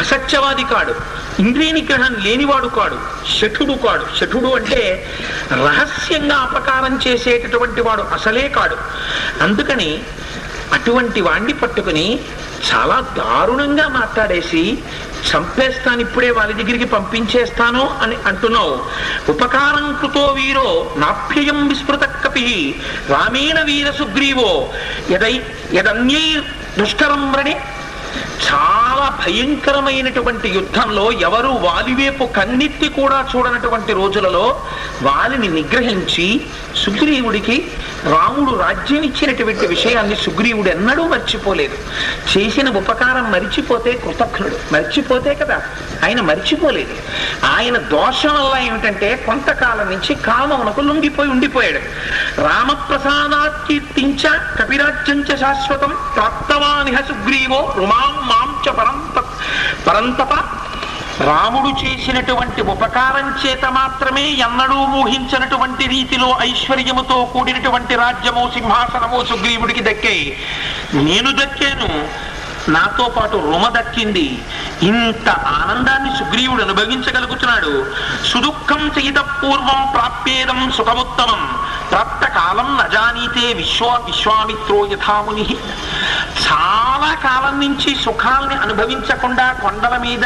అసత్యవాది కాడు. ఇంద్రియ నిగ్రహం లేనివాడు కాడు. శఠుడు కాడు. శఠుడు అంటే రహస్యంగా అపకారం చేసేటటువంటి వాడు అసలే కాడు. అందుకని అటువంటి వాణ్ణి పట్టుకుని చాలా దారుణంగా మాట్లాడేసి చంపేస్తాను ఇప్పుడే వాళ్ళ దగ్గరికి పంపించేస్తాను అని అంటున్నావు. ఉపకారం కృతో వీరో నాభ్యయం విస్మృత కపి రామేణ వీర సుగ్రీవో. యదై యదన్యై దుష్కరం వ్రణి చాలా భయంకరమైనటువంటి యుద్ధంలో ఎవరు వాలివేపు కన్నెత్తి కూడా చూడనటువంటి రోజులలో వాలిని నిగ్రహించి సుగ్రీవుడికి రాముడు రాజ్యం ఇచ్చినటువంటి విషయాన్ని సుగ్రీవుడు ఎన్నడూ మర్చిపోలేదు. చేసిన ఉపకారం మరిచిపోతే కృతజ్ఞుడు. మర్చిపోతే కదా ఆయన మర్చిపోలేదు. ఆయన దోషం వల్ల ఏమిటంటే కొంతకాలం నుంచి కామమునకు లొంగిపోయి ఉండిపోయాడు. రామప్రసాదాకీర్తించ కపిరాజ్యం చ శాశ్వతం ప్రాప్తవానిహ సుగ్రీవో రుమాం మాం పరంత పరంతప రాముడు చేసినటువంటి ఉపకారం చేత మాత్రమే ఎన్నడూ ఊహించినటువంటి రీతిలో ఐశ్వర్యముతో కూడినటువంటి రాజ్యము సింహాసనము సుగ్రీవుడికి దక్కే. నేను దక్కాను. నాతో పాటు రుమ దక్కింది. ఇంత ఆనందాన్ని సుగ్రీవుడు అనుభవించగలుగుతున్నాడు. సుదుఃఖం చేత పూర్వం ప్రాప్యేదం సుఖముత్తమం. ప్రాప్త కాలం నజానీతే విశ్వ విశ్వామిత్రో యథాముని. చాలా కాలం నుంచి సుఖాల్ని అనుభవించకుండా కొండల మీద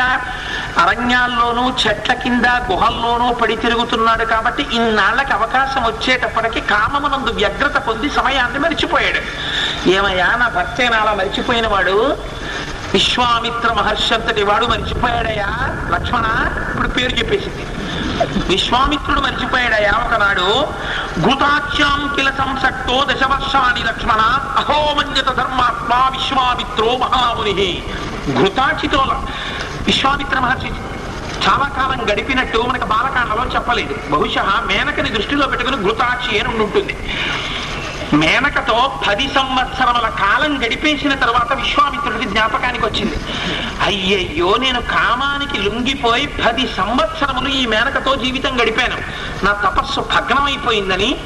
అరణ్యాల్లోనూ చెట్ల కింద గుహల్లోనూ పడి తిరుగుతున్నాడు కాబట్టి ఇన్నాళ్ళకి అవకాశం వచ్చేటప్పటికి కామమునందు వ్యగ్రత పొంది సమయాన్ని మరిచిపోయాడు. ఏమయ్యా నా భర్త అలా మరిచిపోయిన వాడు విశ్వామిత్ర మహర్షి అంతటి వాడు మర్చిపోయాడయా లక్ష్మణ ఇప్పుడు పేరు చెప్పేసింది. విశ్వామిత్రుడు మర్చిపోయాడయా ఒకనాడు. గుతాచ్యాం కిల సంసక్తో దశవర్షాని లక్ష్మణ అహోమన్యత ధర్మాత్మ విశ్వామిత్రో మహాముని ఘృతాచితో విశ్వామిత్ర మహర్షి చాలా కాలం గడిపినట్టు మనకు బాలకాండలో చెప్పలేదు. బహుశా మేనకని దృష్టిలో పెట్టుకుని ఘృతాచి అని ఉంటుంది మేనకతో పది సంవత్సరముల కాలం గడిపేసిన తర్వాత విశ్వామిత్రుడికి జ్ఞాపకానికి వచ్చింది. అయ్యయ్యో నేను కామానికి లొంగిపోయి పది సంవత్సరములు ఈ మేనకతో జీవితం గడిపాను. నా తపస్సు భగ్నమైపోయిందని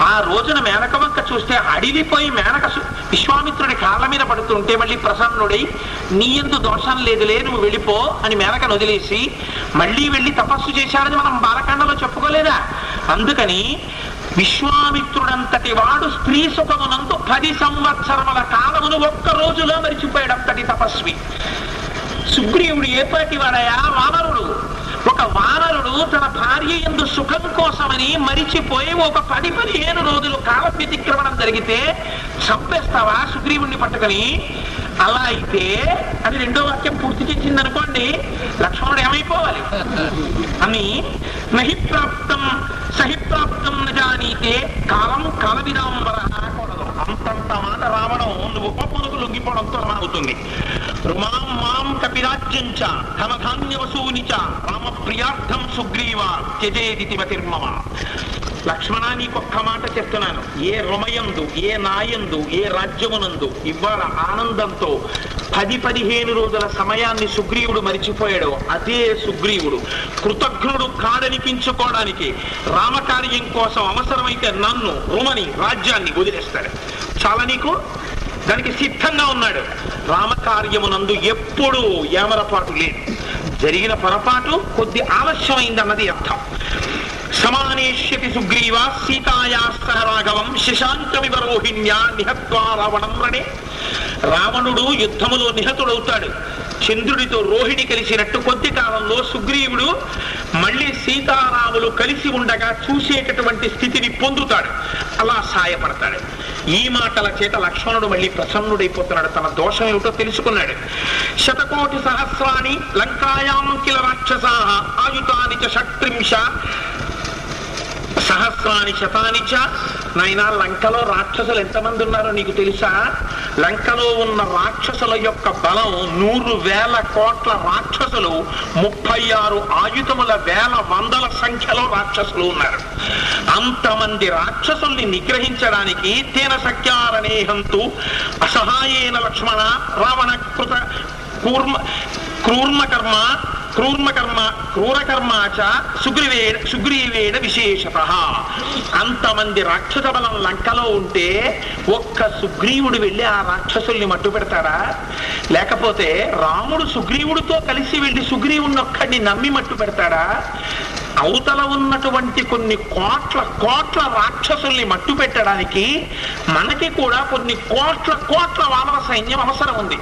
ఆ రోజున మేనక వంక చూస్తే అడిగిపోయి మేనక విశ్వామిత్రుడి కాళ్ళ మీద పడుతుంటే మళ్ళీ ప్రసన్నుడై నీ ఎందు దోషం లేదులే నువ్వు వెళ్ళిపో అని మేనకను వదిలేసి మళ్ళీ వెళ్ళి తపస్సు చేశాడని మనం బాలకాండలో చెప్పుకోలేదా? అందుకని విశ్వామిత్రుడంతటి వాడు స్త్రీ సుఖమునందు పది సంవత్సరముల కాలమును ఒక్క రోజులో మరిచిపోయాడు అంతటి తపస్వి. సుగ్రీవుడు ఏపాటి వాడయా? వానరుడు. ఒక వానరుడు తన భార్య ఎందు సుఖం కోసమని మరిచిపోయి ఒక పది పదిహేను రోజులు కాల వ్యతిక్రమణం జరిగితే చంపేస్తావా సుగ్రీవుణ్ణి పట్టుకొని? అలా అయితే అది రెండో వాక్యం పూర్తి చేసింది అనుకోండి లక్ష్మణుడు ఏమైపోవాలి? అని నహి ప్రాప్తం సహి ప్రాప్తం నజానీతే కాలం కాలవిదాంబర అనకూడదు. అంతంత మాట రావడం నువ్వు కోపమునకు లొంగిపోవడంతో అవుతుంది రుమాం మాం కపిరాజ్యం చ ధనధాన్య వసూని చ రామ ప్రియార్థం సుగ్రీవ త్యజేది మతిర్మమ లక్ష్మణ నీకొక్క మాట చెప్తున్నాను. ఏ రుమయందు ఏ నాయందు ఏ రాజ్యమునందు ఇవాళ ఆనందంతో పది పదిహేను రోజుల సమయాన్ని సుగ్రీవుడు మరిచిపోయాడు అదే సుగ్రీవుడు. కృతజ్ఞుడు కాడనిపించుకోవడానికి రామకార్యం కోసం అవసరమైతే నన్ను రుమని రాజ్యాన్ని వదిలేస్తాడు చాలా నీకు? దానికి సిద్ధంగా ఉన్నాడు. రామకార్యమునందు ఎప్పుడూ ఏమరపాటు లేదు. జరిగిన పొరపాటు కొద్ది ఆలస్యమైందన్నది అర్థం. సమానేష్యతి సుగ్రీవ సీతాయా సహ రాఘవం శశాంకమివ రోహిణ్యా నిహత్వా రావణం రణే రావణుడు యుద్ధములో నిహతుడవుతాడు. చంద్రుడితో రోహిణి కలిసినట్టు కొద్ది కాలంలో సుగ్రీవుడు మళ్ళీ సీతారాములు కలిసి ఉండగా చూసేటటువంటి స్థితిని పొందుతాడు. అలా సాయపడతాడు. ఈ మాటల చేత లక్ష్మణుడు మళ్ళీ ప్రసన్నుడైపోతున్నాడు. తన దోషం ఏమిటో తెలుసుకున్నాడు. శతకోటి సహస్రాని లంకాయాం కిల రాక్షసా ఆయుతాని చ షట్త్రింశ సహస్రాని శతాని చ. నాయన లంకలో రాక్షసులు ఎంతమంది ఉన్నారో నీకు తెలుసా? లంకలో ఉన్న రాక్షసుల యొక్క బలం నూరు వేల కోట్ల రాక్షసులు ముప్పై ఆరు ఆయుధముల వేల వందల సంఖ్యలో రాక్షసులు ఉన్నారు. అంతమంది రాక్షసుల్ని నిగ్రహించడానికి తేన సఖ్యారనేహంతు అసహాయేన లక్ష్మణ రావణ కృత కూర్మ క్రూర్మ కర్మ క్రూర్మకర్మ క్రూరకర్మాచ సుగ్రీవేణ సుగ్రీవేణ విశేషత. అంతమంది రాక్షస బలం లంకలో ఉంటే ఒక్క సుగ్రీవుడు వెళ్ళి ఆ రాక్షసుల్ని మట్టు పెడతాడా లేకపోతే రాముడు సుగ్రీవుడితో కలిసి వెళ్ళి సుగ్రీవుడిని ఒక్కడిని నమ్మి మట్టు పెడతాడా? అవతల ఉన్నటువంటి కొన్ని కోట్ల కోట్ల రాక్షసుల్ని మట్టు పెట్టడానికి మనకి కూడా కొన్ని కోట్ల కోట్ల వానర సైన్యం అవసరం ఉంది.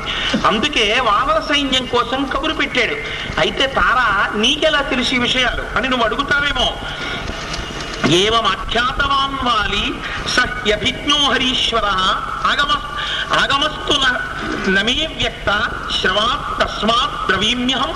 అందుకే వానర సైన్యం కోసం కబురు పెట్టాడు. అయితే తారా నీకెలా తెలిసి ఈ విషయాలు? అని నువ్వు అడుగుతావేమో. ఏవం వాలి? సహ్యభిజ్ఞో హరీశ్వర. ఆగమ ఆగమస్తు నమే వ్యక్త శ్రవాత్ తస్మాత్ బ్రవీమ్యహం.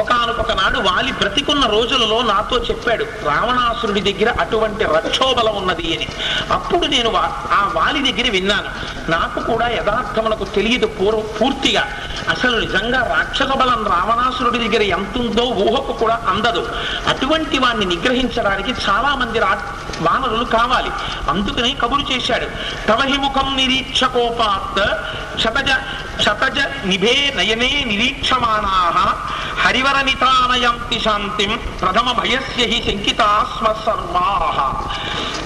ఒకనొక నాడు వాలి బ్రతికున్న రోజులలో నాతో చెప్పాడు రావణాసురుడి దగ్గర అటువంటి రక్షోబలం ఉన్నది అని. అప్పుడు నేను వా- ఆ వాలి దగ్గర విన్నాను. నాకు కూడా యథార్థములకు తెలియదు పూర్వ పూర్తిగా. అసలు నిజంగా రాక్షస బలం రావణాసురుడి దగ్గర ఎంత ఉందో ఊహకు కూడా అందదు. అటువంటి వాణ్ణి నిగ్రహించడానికి చాలా మంది వానరులు కావాలి. అందుకని కబురు చేశాడు. తవహి ముఖం నిరీక్షకోపాత్ శతజ శతజ నిభే నయనే నిరీక్షమాణా హరివర నితానయంతి శాంతిం ప్రథమ భయస్య హి శంకితా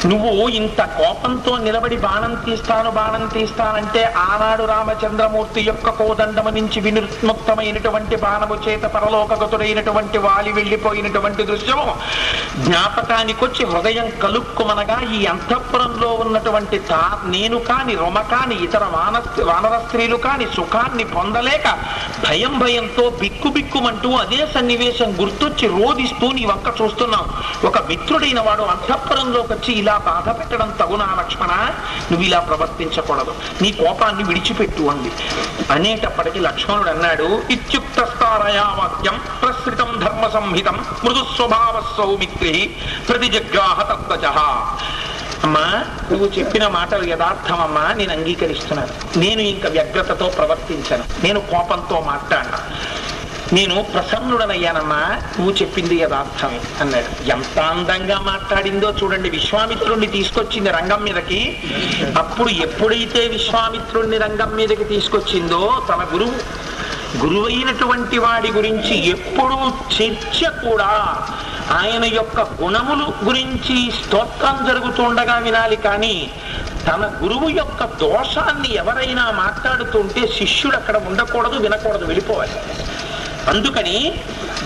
నువ్వు ఇంత కోపంతో నిలబడి బాణం తీస్తాను బాణం తీస్తానంటే ఆనాడు రామచంద్రమూర్తి యొక్క కోదండము నుంచి వినిర్ముక్తమైనటువంటి బాణము చేత పరలోకగతుడైనటువంటి వాలి వెళ్ళిపోయినటువంటి దృశ్యము జ్ఞాపకానికొచ్చి హృదయం కలుక్కుమనగా ఈ అంతఃపురంలో ఉన్నటువంటి తా నేను కాని రొమ కాని ఇతర వాన వానర స్త్రీలు కాని సుఖాన్ని పొందలేక భయం భయంతో బిక్కు బిక్కుమంటూ అదే సన్నివేశం గుర్తొచ్చి రోధిస్తూ నీ వంక చూస్తున్నావు. ఒక మిత్రుడైన వాడు అంతఃపురంలోకి వచ్చి ఇలా బాధ పెట్టడం తగునా లక్ష్మణ? నువ్వు ఇలా ప్రవర్తించకూడదు. నీ కోపాన్ని విడిచిపెట్టు అంది. అనేటప్పటికీ లక్ష్మణుడు అన్నాడు ఇత్యుక్తస్తారయా వాక్యం ప్రసృతం ధర్మ సంహితం మృదు స్వభావ సౌమిత్రి ప్రతిజగ్రాహ తత్వజ అమ్మా నువ్వు చెప్పిన మాటలు యథార్థమమ్మా నేను అంగీకరిస్తున్నాను. నేను ఇంకా వ్యగ్రతతో ప్రవర్తించను. నేను కోపంతో మాట్లాడను. నేను ప్రసన్నుడనయ్యానమ్మా నువ్వు చెప్పింది యథార్థమే అన్నాడు. ఎంత అందంగా మాట్లాడిందో చూడండి. విశ్వామిత్రుణ్ణి తీసుకొచ్చింది రంగం మీదకి. అప్పుడు ఎప్పుడైతే విశ్వామిత్రుణ్ణి రంగం మీదకి తీసుకొచ్చిందో తన గురువు గురువైనటువంటి వాడి గురించి ఎప్పుడూ చర్చ కూడా ఆయన యొక్క గుణములు గురించి స్తోత్రం జరుగుతుండగా వినాలి కానీ తన గురువు యొక్క దోషాన్ని ఎవరైనా మాట్లాడుతుంటే శిష్యుడు అక్కడ ఉండకూడదు వినకూడదు వెళ్ళిపోవాలి. అందుకని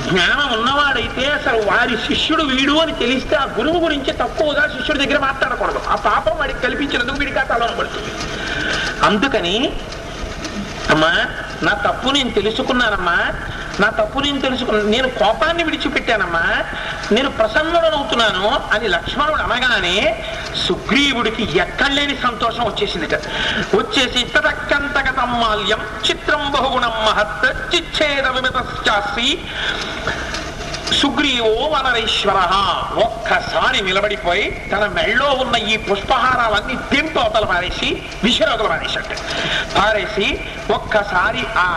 జ్ఞానం ఉన్నవాడైతే అసలు వారి శిష్యుడు వీడు అని తెలిస్తే ఆ గురువు గురించి తక్కువగా శిష్యుడి దగ్గర మాట్లాడకూడదు. ఆ పాపం వాడికి కల్పించినందుకు వీడికి ఆ తలం పడుతుంది. అందుకని అమ్మా నా తప్పు నేను తెలుసుకున్నానమ్మా నా తప్పు నేను తెలుసుకున్నాను నేను కోపాన్ని విడిచిపెట్టానమ్మా. నేను ప్రసన్నుడనవుతున్నాను అని లక్ష్మణుడు అనగానే సుగ్రీవుడికి ఎక్కడలేని సంతోషం వచ్చేసిందిట. వచ్చేసి తదక్కంతగతమ్మాల్యం చిత్రం బహుగుణం మహత్ చిచ్ఛేద విమితాసి సుగ్రీవో వనరేశ్వర ఒక్కసారి నిలబడిపోయి తన మెళ్ళో ఉన్న ఈ పుష్పహారాలన్నీ తెంపు అవతల పారేసి విశ్వరవతల పారేశాడు. పారేసి ఒక్కసారి ఆ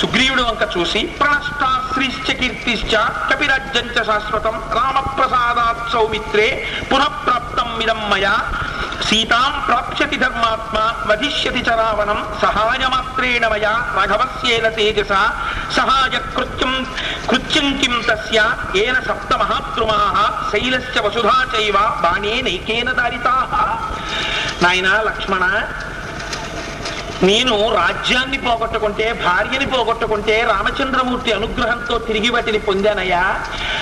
సుగ్రీవుడు వంక చూసి ప్రణష్టాశ్రీశ్చ కీర్తిశ్చ కపిరాజ్యంచ శాశ్వతం రామప్రసాదాత్ సౌమిత్రే పునఃప్రాప్తం ఇదం మయా సీతాం ప్రాప్స్యతి ధర్మాత్మ వధిష్యతి చ రావణం సహాయమాత్రేణ మయా రఘవస్యేన తేజస సహాయ కృత్యం కృత్యం కిం తస్య ఏన సప్త మహాద్రుమాః శైలస్య వసుధా చైవ బాణే నైకేన దారితాః. నాయన లక్ష్మణ నేను రాజ్యాన్ని పోగొట్టుకుంటే భార్యని పోగొట్టుకుంటే రామచంద్రమూర్తి అనుగ్రహంతో తిరిగి వాటిని పొందానయ్యా?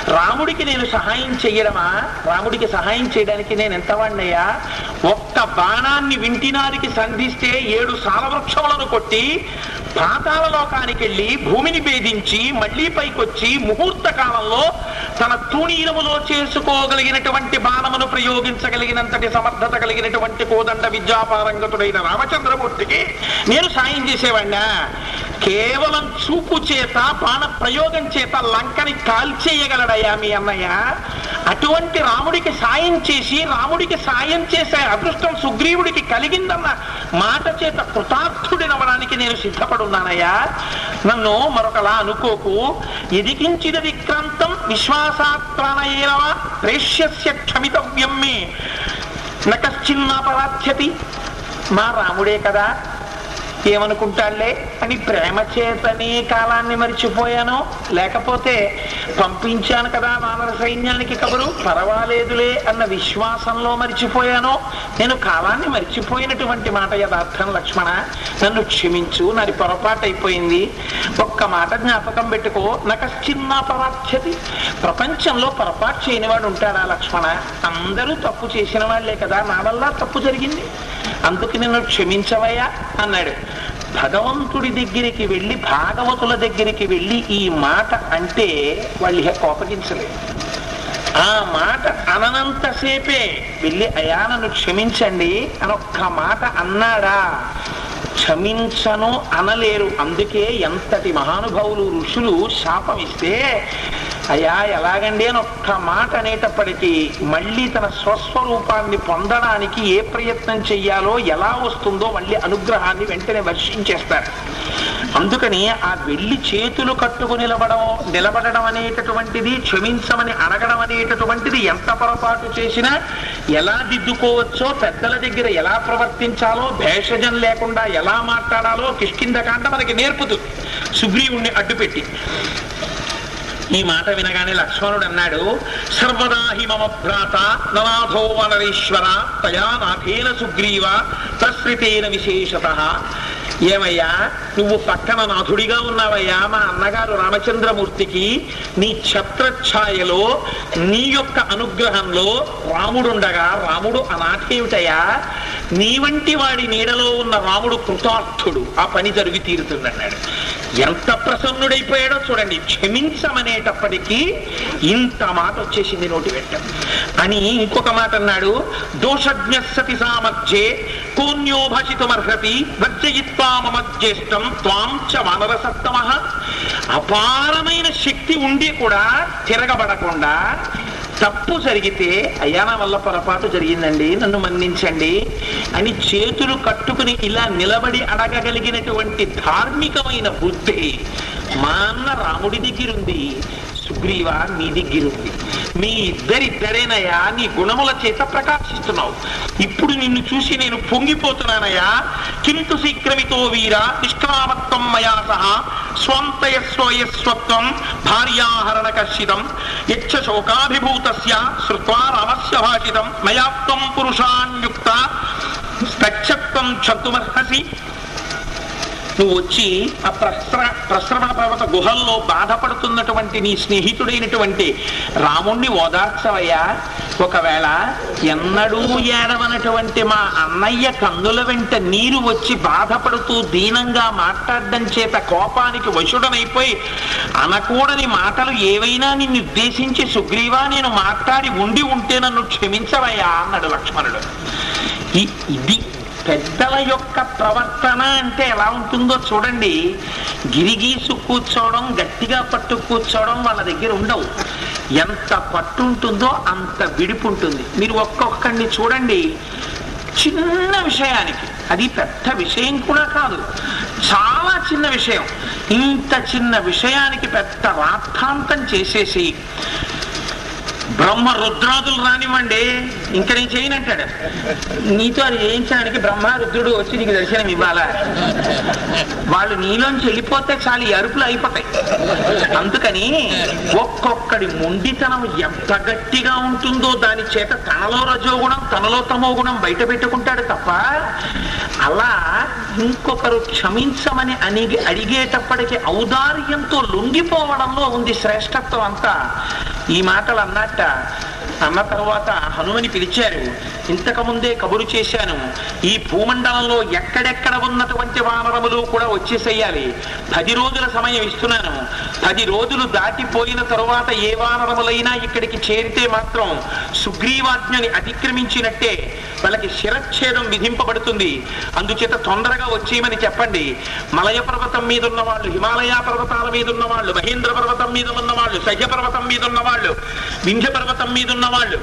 రాముడికి నేను సహాయం చెయ్యడమా? రాముడికి సహాయం చేయడానికి నేను ఎంతవాడినయ్యా ఒక్క బాణాన్ని వింటినారికి సంధిస్తే ఏడు సాలవృక్షములను కొట్టి పాతాల లోకానికి వెళ్ళి భూమిని భేదించి మళ్ళీ పైకొచ్చి ముహూర్త కాలంలో తన తుణీరములో చేసుకోగలిగినటువంటి బాణమును ప్రయోగించగలిగినంతటి సమర్థత కలిగినటువంటి కోదండ విద్యాపారంగతుడైన రామచంద్రమూర్తికి నేను సాయం చేసేవాడినా కేవలం చూపు చేత బాణ ప్రయోగం చేత లంకని కాల్చేయగలడయ్యా మీ అన్నయ్య. అటువంటి రాముడికి సాయం చేసి రాముడికి సాయం చేసే అదృష్టం సుగ్రీవుడికి కలిగిందన్న మాట చేత కృతార్థుడినవడానికి నేను సిద్ధపడున్నానయ్యా. నన్ను మరొకలా అనుకోకు. ఎదికించిన విక్రాంతం విశ్వాసాత్ ప్రేష్యస్య క్షమితవ్యం మే. నకశ్చిన్నాపరాధ్యతి. మా రాముడే కదా. ఏమనుకుంటాళ్ళే? అని ప్రేమ చేతనే కాలాన్ని మరిచిపోయానో. లేకపోతే పంపించాను కదా వానర సైన్యానికి కబరు. పర్వాలేదులే అన్న విశ్వాసంలో మరిచిపోయానో. నేను కాలాన్ని మరిచిపోయినటువంటి మాట యథార్థం లక్ష్మణ. నన్ను క్షమించు నాది పొరపాటు అయిపోయింది ఒక్క మాట జ్ఞాపకం పెట్టుకో. నకశ్చిన్న పరాధ్యతి ప్రపంచంలో పొరపాటు చేయని వాడు ఉంటాడా లక్ష్మణ? అందరూ తప్పు చేసిన వాళ్ళే కదా. నా వల్ల తప్పు జరిగింది. అందుకు నిన్ను క్షమించవయ్యా అన్నాడు. భగవంతుడి దగ్గరికి వెళ్ళి భాగవతుల దగ్గరికి వెళ్ళి ఈ మాట అంటే వాళ్ళు ఇహ కోపగించలేదు. ఆ మాట అననంతసేపే వెళ్ళి అయా నన్ను క్షమించండి అని ఒక్క మాట అన్నాడా. క్షమించను అనలేరు. అందుకే ఎంతటి మహానుభావులు ఋషులు శాపం ఇస్తే అయ్యా ఎలాగండి అని ఒక్క మాట అనేటప్పటికీ మళ్ళీ తన స్వస్వరూపాన్ని పొందడానికి ఏ ప్రయత్నం చెయ్యాలో ఎలా వస్తుందో మళ్ళీ అనుగ్రహాన్ని వెంటనే వర్షించేస్తారు. అందుకని ఆ వెళ్ళి చేతులు కట్టుకు నిలబడం నిలబడడం అనేటటువంటిది క్షమించమని అడగడం అనేటటువంటిది ఎంత పొరపాటు చేసినా ఎలా దిద్దుకోవచ్చో పెద్దల దగ్గర ఎలా ప్రవర్తించాలో భేషజం లేకుండా ఎలా మాట్లాడాలో కిష్కిందకాండ మనకి నేర్పుతుంది సుగ్రీవుణ్ణి అడ్డుపెట్టి. ఈ మాట వినగానే లక్ష్మణుడు అన్నాడు సర్వదా హి మమ భ్రాత ననాథో వనరీశ్వర తయా నాథేన సుగ్రీవ ప్రసృతేన విశేషత. ఏమయ్యా నువ్వు పక్కన నాథుడిగా ఉన్నావయ్యా మా అన్నగారు రామచంద్రమూర్తికి నీ ఛత్రఛాయలో నీ యొక్క అనుగ్రహంలో రాముడుండగా రాముడు అనాథేమిటయ్యా నీ వంటి వాడి నీడలో ఉన్న రాముడు కృతార్థుడు ఆ పని జరిగి తీరుతుందన్నాడు. ఎంత ప్రసన్నుడైపోయాడో చూడండి. క్షమించమనేటప్పటికీ ఇంత మాట వచ్చేసింది నోటి వెంట. అని ఇంకొక మాట అన్నాడు. దోషజ్ఞ సతి సామర్థ్యే కోన్యో వర్జయిత్వా మమ త్వాం చ వానరసత్తమ అపారమైన శక్తి ఉండి కూడా తిరగబడకుండా తప్పు జరిగితే అయ్యా నా వల్ల పొరపాటు జరిగిందండి? నన్ను మన్నించండి. అని చేతులు కట్టుకుని ఇలా నిలబడి అడగగలిగినటువంటి ధార్మికమైన బుద్ధి మా అన్న రాముడి దగ్గరుంది. సుగ్రీవ నీ దగ్గరుంది. మీ ఇద్దరిద్దరేనయ్యా నీ గుణముల చేత ప్రకాశిస్తున్నావు. ఇప్పుడు నిన్ను చూసి నేను పొంగిపోతున్నానయ్యా. కింటు శీఘ్రమితో వీర నిష్క్రామత్వం మయా సహా స్వంతయస్వయస్వత్వం భార్యాహరణ కర్షితం. యచ్చ శోకాభిభూత శ్రుత్వా రామస్య భాషితం. మయాత్వం పురుషాన్యుక్త తచ్చత్వం క్షంతుమర్హసి నువ్వు వచ్చి ఆ ప్రస్ర ప్రశ్రవణ పర్వత గుహల్లో బాధపడుతున్నటువంటి నీ స్నేహితుడైనటువంటి రాముణ్ణి ఓదార్చవయ్యా. ఒకవేళ ఎన్నడూ ఏడవనటువంటి మా అన్నయ్య కందుల వెంట నీరు వచ్చి బాధపడుతూ దీనంగా మాట్లాడడం చేత కోపానికి వశుడనైపోయి అనకూడని మాటలు ఏవైనా నిన్ను ఉద్దేశించి సుగ్రీవా నేను మాట్లాడి ఉండి ఉంటే నన్ను క్షమించవయ్యా అన్నాడు లక్ష్మణుడు. ఇది పెద్దల యొక్క ప్రవర్తన అంటే ఎలా ఉంటుందో చూడండి. గిరిగీసు కూర్చోవడం గట్టిగా పట్టు కూర్చోవడం వాళ్ళ దగ్గర ఉండవు. ఎంత పట్టు ఉంటుందో అంత విడిపు ఉంటుంది మీరు ఒక్కొక్కడిని చూడండి. చిన్న విషయానికి. అది పెద్ద విషయం కూడా కాదు. చాలా చిన్న విషయం. ఇంత చిన్న విషయానికి పెద్ద రాద్ధాంతం చేసేసి బ్రహ్మ రుద్రాదులు రానివ్వండి. ఇంకా నేను చేయనంటాడు. నీతో అది చేయించడానికి బ్రహ్మ రుద్రుడు వచ్చి నీకు దర్శనం ఇవ్వాలా? వాళ్ళు నీలోంచి వెళ్ళిపోతే చాలు అరుపులు అయిపోతాయి. అందుకని ఒక్కొక్కడి మొండితనం ఎంత గట్టిగా ఉంటుందో దాని చేత తనలో రజోగుణం తనలో తమో గుణం బయట పెట్టుకుంటాడు తప్ప అలా ఇంకొకరు క్షమించమని అని అడిగేటప్పటికి ఔదార్యంతో లొంగిపోవడంలో ఉంది శ్రేష్టత్వం అంతా. ఈ మాటలు అన్నట్ట 系啊。అన్న తర్వాత హనుమని పిలిచారు. ఇంతకు ముందే కబురు చేశాను ఈ భూమండలంలో ఎక్కడెక్కడ ఉన్నటువంటి వానరములు కూడా వచ్చేసేయాలి. పది రోజుల సమయం ఇస్తున్నాను. పది రోజులు దాటిపోయిన తరువాత ఏ వానరములైనా ఇక్కడికి చేరితే మాత్రం సుగ్రీవాజ్ఞని అతిక్రమించినట్టే వాళ్ళకి శిరచ్ఛేదం విధింపబడుతుంది. అందుచేత తొందరగా వచ్చేయమని చెప్పండి. మలయ పర్వతం మీద ఉన్న వాళ్ళు హిమాలయ పర్వతాల మీద ఉన్న వాళ్ళు మహేంద్ర పర్వతం మీద ఉన్న వాళ్ళు సహ్య పర్వతం మీద ఉన్న వాళ్ళు వింధ్య పర్వతం మీద ఉన్న ఉన్నవాళ్ళు.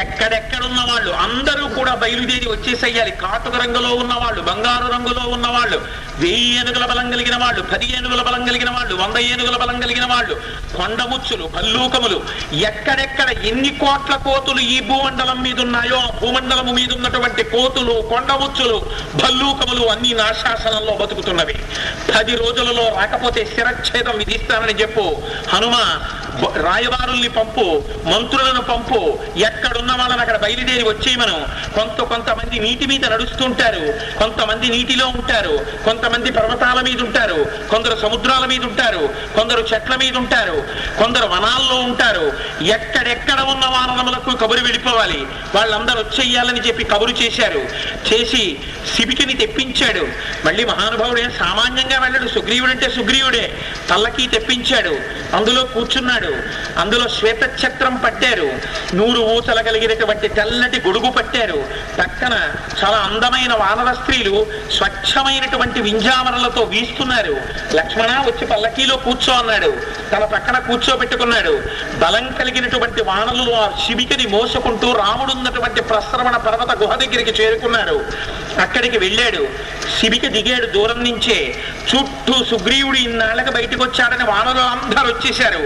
ఎక్కడెక్కడున్న వాళ్ళు అందరూ కూడా బయలుదేరి వచ్చేసేయాలి. కాటుక రంగులో ఉన్నవాళ్ళు బంగారు రంగులో ఉన్నవాళ్ళు వెయ్యి ఏనుగుల బలం కలిగిన వాళ్ళు పది ఏనుగుల బలం కలిగిన వాళ్ళు వంద ఏనుగుల బలం కలిగిన వాళ్ళు కొండముచ్చులు భల్లూకములు ఎక్కడెక్కడ ఎన్ని కోట్ల కోతులు ఈ భూమండలం మీద ఉన్నాయో ఆ భూమండలము మీద ఉన్నటువంటి కోతులు కొండముచ్చులు భల్లూకములు అన్ని నాశాసనంలో బతుకుతున్నవి. పది రోజులలో రాకపోతే శిరచ్ఛేదం విధిస్తానని చెప్పు. హనుమ రాయబారుల్ని పంపు మంత్రులను పంపు. ఎక్కడున్న వాళ్ళని అక్కడ బయలుదేరి వచ్చేయమను. కొంత కొంతమంది నీటి మీద నడుస్తుంటారు. కొంతమంది నీటిలో ఉంటారు. కొంతమంది పర్వతాల మీద ఉంటారు. కొందరు సముద్రాల మీద ఉంటారు. కొందరు చెట్ల మీద ఉంటారు. కొందరు వనాల్లో ఉంటారు. ఎక్కడెక్కడ ఉన్న వానరములకు కబురు వెళ్ళిపోవాలి వాళ్ళందరూ వచ్చేయాలని చెప్పి కబురు చేశారు. చేసి శిబికిని తెప్పించాడు. మళ్ళీ మహానుభావుడే సామాన్యంగా వెళ్ళాడు. సుగ్రీవుడు అంటే సుగ్రీవుడే. తల్లకి తెప్పించాడు. అందులో కూర్చున్నాడు. అందులో శ్వేత చక్రం పట్టారు. నూరు ఊసల కలిగినటువంటి తెల్లటి గొడుగు పట్టారు. పక్కన చాలా అందమైన వానర స్త్రీలు స్వచ్ఛమైనటువంటి వింజామరలతో వీస్తున్నారు. లక్ష్మణ వచ్చి పల్లకీలో కూర్చో అన్నాడు. తన పక్కన కూర్చోబెట్టుకున్నాడు. బలం కలిగినటువంటి వానలు ఆ శిబికని మోసుకుంటూ రాముడు ఉన్నటువంటి ప్రశ్రవణ పర్వత గుహ దగ్గరికి చేరుకున్నాడు. అక్కడికి వెళ్ళాడు. శిబికి దిగాడు దూరం నుంచే. చుట్టూ సుగ్రీవుడు ఇన్నాళ్ళకి బయటకు వచ్చాడని వానరులు అందరు వచ్చేశారు.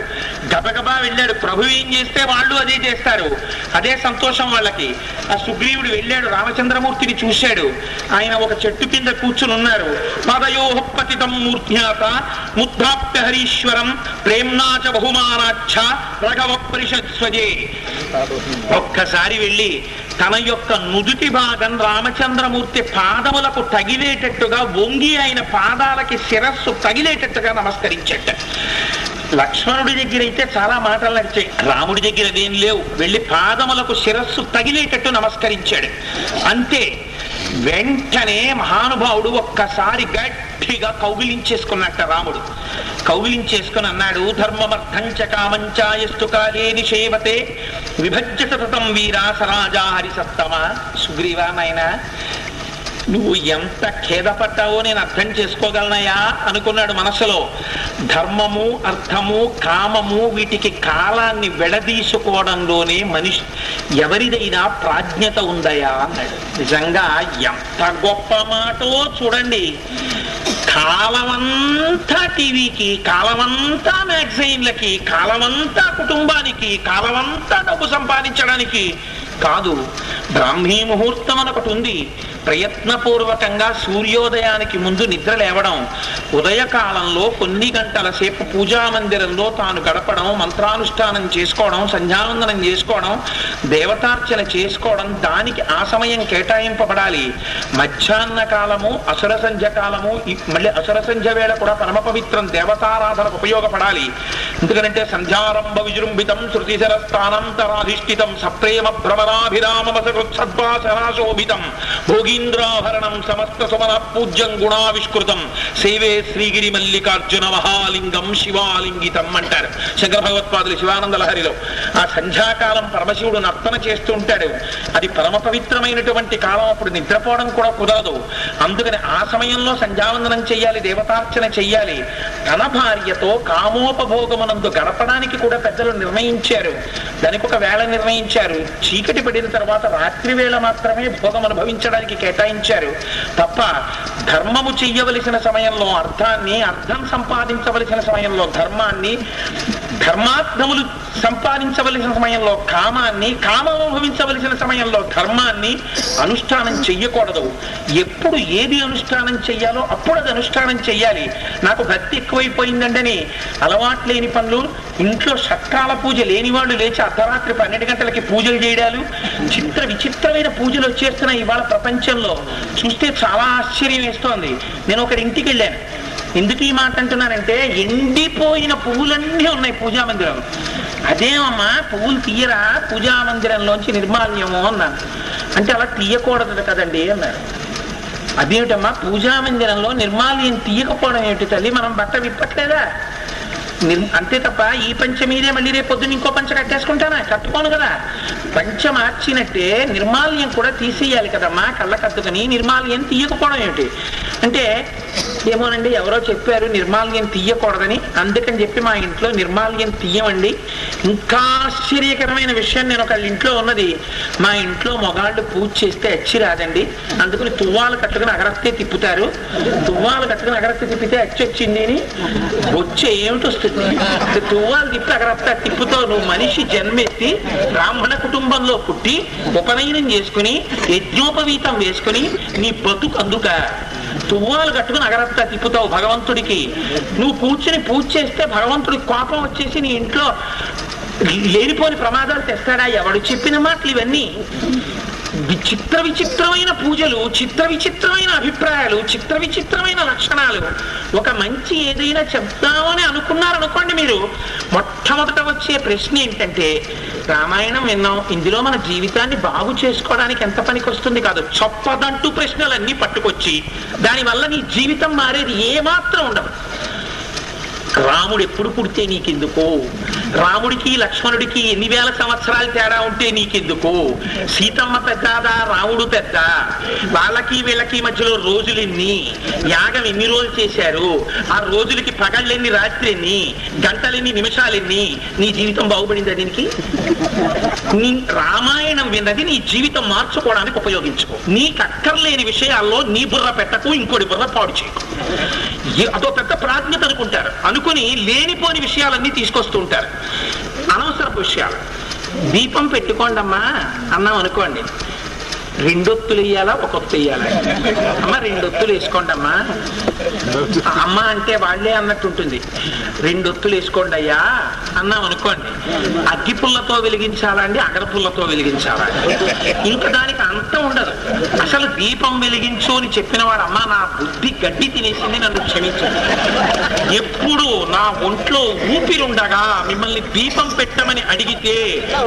గబగబా వెళ్ళాడు. ప్రభు ఏం చేస్తే వాళ్ళు అదే చేస్తారు. అదే సంతోషం వాళ్ళకి. ఆ సుగ్రీవుడు వెళ్ళాడు. రామచంద్రమూర్తిని చూశాడు. ఆయన ఒక చెట్టు కింద కూర్చుని ఉన్నారు. పదయోహపతితం మూర్ధ్యాత ముద్ధాప్య హరీశ్వరం ప్రేమ్నాచ బహుమానాక్ష రఘవ పరిషత్స్వజే ఒక్కసారి వెళ్ళి తన యొక్క నుదుటి భాగం రామచంద్రమూర్తి పాదములకు తగిలేటట్టుగా వంగి ఆయన పాదాలకి శిరస్సు తగిలేటట్టుగా నమస్కరించట లక్ష్మణుడి దగ్గర అయితే చాలా మాటలు నడిచాయి రాముడి దగ్గర అదేం లేవు. వెళ్ళి పాదములకు శిరస్సు తగిలేటట్టు నమస్కరించాడు. అంతే వెంటనే మహానుభావుడు ఒక్కసారి గట్టిగా కౌగిలించేసుకున్నట్ట రాముడు. కౌగిలించేసుకుని అన్నాడు ధర్మమర్థంచ కామంచాయస్తు కాలేని నిషేవతే విభజ్య సతతం వీరా సరాజా హరిసత్తమ సుగ్రీవా నాయనా నువ్వు ఎంత ఖేదపడ్డావో నేను అర్థం చేసుకోగలనయా అనుకున్నాడు మనసులో. ధర్మము అర్థము కామము వీటికి కాలాన్ని విడదీసుకోవడంలోనే మనిషి ఎవరిదైనా ప్రాజ్ఞత ఉందయా అన్నాడు. నిజంగా ఎంత గొప్ప మాటో చూడండి. కాలమంతా టీవీకి కాలమంతా మ్యాగజైన్లకి కాలమంతా కుటుంబానికి కాలమంతా డబ్బు సంపాదించడానికి కాదు బ్రాహ్మీ ముహూర్తం అని ఒకటి ఉంది. ప్రయత్నపూర్వకంగా సూర్యోదయానికి ముందు నిద్ర లేవడం ఉదయకాలంలో కొన్ని గంటల సేపు పూజా మందిరంలో తాను గడపడం మంత్రానుష్ఠానం చేసుకోవడం సంధ్యావందనం చేసుకోవడం దేవతార్చన చేసుకోవడం దానికి ఆ సమయం కేటాయింపబడాలి. మధ్యాహ్న కాలము అసుర సంధ్య కాలము మళ్ళీ అసుర సంధ్య వేళ కూడా పరమ పవిత్రం దేవతారాధనకు ఉపయోగపడాలి. ఎందుకంటే సంధ్యారంభ విజృంభితం శృతిశరస్థానంతరాధిష్ఠితం సప్రేమ భ్రమరాభిరామసకృత్సద్వాసనాశోభితం భోగీంద్రాభరణం సమస్త సుమన పూజ్యం గుణావిష్కృతం. సేవే శ్రీగిరి మల్లికార్జున మహాలింగం శివాలింగితం అంటారు. శంకర భగవత్పాదులు శివానంద లహరిలో. ఆ సంధ్యాకాలం పరమశివుడు నర్తన చేస్తూ ఉంటాడు. అది పరమ పవిత్రమైనటువంటి కాలం. అప్పుడు నిద్రపోవడం కూడా కుదరదు. అందుకని ఆ సమయంలో సంధ్యావందనం చెయ్యాలి దేవతార్చన చెయ్యాలి. తన భార్యతో కామోపభోగమునందు గడపడానికి కూడా పెద్దలు నిర్ణయించారు. దానికి ఒక వేళ నిర్ణయించారు. చీకటి పడిన తర్వాత రాత్రి వేళ మాత్రమే భోగం అనుభవించడానికి కేటాయించారు. తప్ప ధర్మము చెయ్యవలసిన సమయంలో అర్థాన్ని అర్థం సంపాదించవలసిన సమయంలో ధర్మాన్ని ధర్మార్థములు సంపాదించవలసిన సమయంలో కామాన్ని కామం అనుభవించవలసిన సమయంలో ధర్మాన్ని అనుష్ఠానం చెయ్యకూడదు. ఎప్పుడు ఏది అనుష్ఠానం చెయ్యాలో అప్పుడు అది అనుష్ఠానం చెయ్యాలి. నాకు భక్తి ఎక్కువైపోయిందండని అలవాటు లేని పనులు ఇంట్లో షట్కాల పూజ లేని వాళ్ళు లేచి అర్ధరాత్రి పన్నెండు గంటలకి పూజలు చేయడాలు చిత్ర విచిత్రమైన పూజలు వచ్చేస్తున్నాయి ఇవాళ ప్రపంచంలో చూస్తే చాలా ఆశ్చర్యం వేస్తోంది. నేను ఒకటి ఇంటికి వెళ్ళాను. ఎందుకు ఈ మాట అంటున్నారంటే ఎండిపోయిన పువ్వులన్నీ ఉన్నాయి పూజా మందిరం. అదేమమ్మా పువ్వులు తీయరా? పూజామందిరంలోంచి నిర్మాల్యము అన్నాను అంటే అలా తీయకూడదు కదండి అన్నారు. అదేమిటమ్మా పూజా మందిరంలో నిర్మాల్యం తీయకపోవడం ఏమిటి తల్లి? మనం బట్ట విప్పట్లేదా? నిర్- అంతే తప్ప ఈ పంచ మీదే మళ్ళీ రేపు పొద్దున్న ఇంకో పంచ కట్టేసుకుంటానా? కట్టుకోను కదా. పంచ మార్చినట్టే నిర్మాల్యం కూడా తీసేయాలి కదమ్మా కళ్ళకద్దుకని నిర్మాల్యం తీయకపోవడం ఏమిటి? అంటే ఏమోనండి ఎవరో చెప్పారు నిర్మాల్యం తీయకూడదని. అందుకని చెప్పి మా ఇంట్లో నిర్మాల్యం తీయమండి. ఇంకా ఆశ్చర్యకరమైన విషయం నేను ఒకళ్ళ ఇంట్లో ఉన్నది. మా ఇంట్లో మొగాళ్ళు పూజ చేస్తే అచ్చి రాదండి. అందుకని తువ్వాలు కట్టుకుని అగరత్తే తిప్పుతారు. తువ్వాలు కట్టుకుని అగరత్తే తిప్పితే అచ్చి వచ్చింది అని వచ్చే ఏమిటి వస్తుంది? తువ్వాలు తిప్పి అగరత్త తిప్పుతో నువ్వు మనిషి జన్మెత్తి బ్రాహ్మణ కుటుంబంలో పుట్టి ఉపనయనం చేసుకుని యజ్ఞోపవీతం వేసుకుని నీ బతుకు అందుక. తువ్వాలు కట్టుకుని అగరత్త తిప్పుతావు భగవంతుడికి. నువ్వు కూర్చుని పూజ చేస్తే భగవంతుడికి కోపం వచ్చేసి నీ ఇంట్లో లేనిపోని ప్రమాదాలు తెస్తాడా? ఎవడు చెప్పిన మాటలు ఇవన్నీ? విచిత్ర విచిత్రమైన పూజలు చిత్ర విచిత్రమైన అభిప్రాయాలు చిత్ర విచిత్రమైన లక్షణాలు. ఒక మంచి ఏదైనా చెప్దామని అనుకున్నారనుకోండి మీరు మొట్టమొదట వచ్చే ప్రశ్న ఏంటంటే రామాయణం విన్నాం ఇందులో మన జీవితాన్ని బాగు చేసుకోవడానికి ఎంత పనికి వస్తుంది కాదు. చొప్పదంటూ ప్రశ్నలన్నీ పట్టుకొచ్చి దానివల్ల నీ జీవితం మారేది ఏమాత్రం ఉండదు. రాముడు ఎప్పుడు పుడితే నీకెందుకో? రాముడికి లక్ష్మణుడికి ఎన్ని వేల సంవత్సరాలు తేడా ఉంటే నీకెందుకు? సీతమ్మ పెద్దదా రాముడు పెద్ద? వాళ్ళకి వీళ్ళకి మధ్యలో రోజులు ఎన్ని? యాగం ఎన్ని రోజులు చేశారు? ఆ రోజులకి పగళ్ళెన్ని రాత్రి ఎన్ని? గంటలెన్ని నిమిషాలెన్ని నీ జీవితం బాగుపడిందా దీనికి? నీ రామాయణం విన్నది నీ జీవితం మార్చుకోవడానికి ఉపయోగించుకో. నీకు అక్కర్లేని విషయాల్లో నీ బుర్ర పెట్టకు ఇంకోటి బుర్ర పాడు చేయకు. అదో పెద్ద ప్రాజ్ఞత అనుకుంటారు. అనుకుని లేనిపోని విషయాలన్నీ తీసుకొస్తూ ఉంటారు. అనవసరపు విషయాలు దీపం పెట్టుకోండమ్మా అన్నాం అనుకోండి. రెండొత్తులు వేయాలా ఒకొత్తు వేయాలా అమ్మ రెండొత్తులు వేసుకోండి అమ్మా అమ్మ అంటే వాళ్ళే అన్నట్టు ఉంటుంది. రెండొత్తులు వేసుకోండి అయ్యా. అన్నాం అనుకోండి. అగ్గి పుల్లతో వెలిగించాలా అండి? అగర పుల్లతో వెలిగించాలా ఇంకా దానికి అంతం ఉండదు. అసలు దీపం వెలిగించు అని చెప్పిన వాడు అమ్మ నా బుద్ధి గడ్డి తినేసింది నన్ను క్షమించండి ఎప్పుడు నా ఒంట్లో ఊపిరుండగా మిమ్మల్ని దీపం పెట్టమని అడిగితే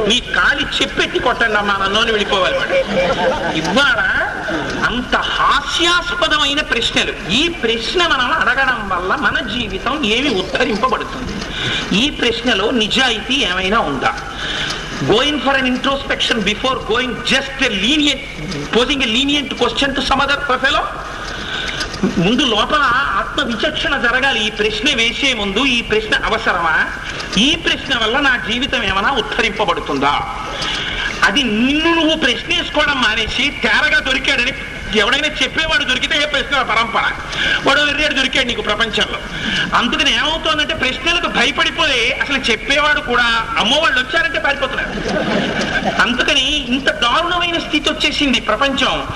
మీ కాలి చెప్పెట్టి కొట్టండి అమ్మా. నన్ను వెళ్ళిపోవాలి వాడు. ఇవాళ అంత హాస్యాస్పదమైన ప్రశ్నలు. ఈ ప్రశ్న మనం అడగడం వల్ల మన జీవితం ఏమి ఉద్ధరింపబడుతుంది? ఈ ప్రశ్నలో నిజాయితీ ఏమైనా ఉందా? Going for an introspection before going just lenient posing a lenient question to some other ప్రొఫెలో ముందు లోపల ఆత్మ విచక్షణ జరగాలి. ఈ ప్రశ్న వేసే ముందు ఈ ప్రశ్న అవసరమా? ఈ ప్రశ్న వల్ల నా జీవితం ఏమైనా ఉద్ధరింపబడుతుందా? అది నిన్ను నువ్వు ప్రశ్న వేసుకోవడం మానేసి తేరగా దొరికాడని ఎవడైనా చెప్పేవాడు దొరికితే ఏ ప్రశ్న పరంపర? వాడు వెర్రేడు దొరికాడు నీకు ప్రపంచంలో. అందుకని ఏమవుతోందంటే ప్రశ్నలకు భయపడిపోయి అసలు చెప్పేవాడు కూడా అమ్మో వాళ్ళు వచ్చారంటే పారిపోతున్నారు. అందుకని ఇంత దారుణమైన స్థితి వచ్చేసింది ప్రపంచం.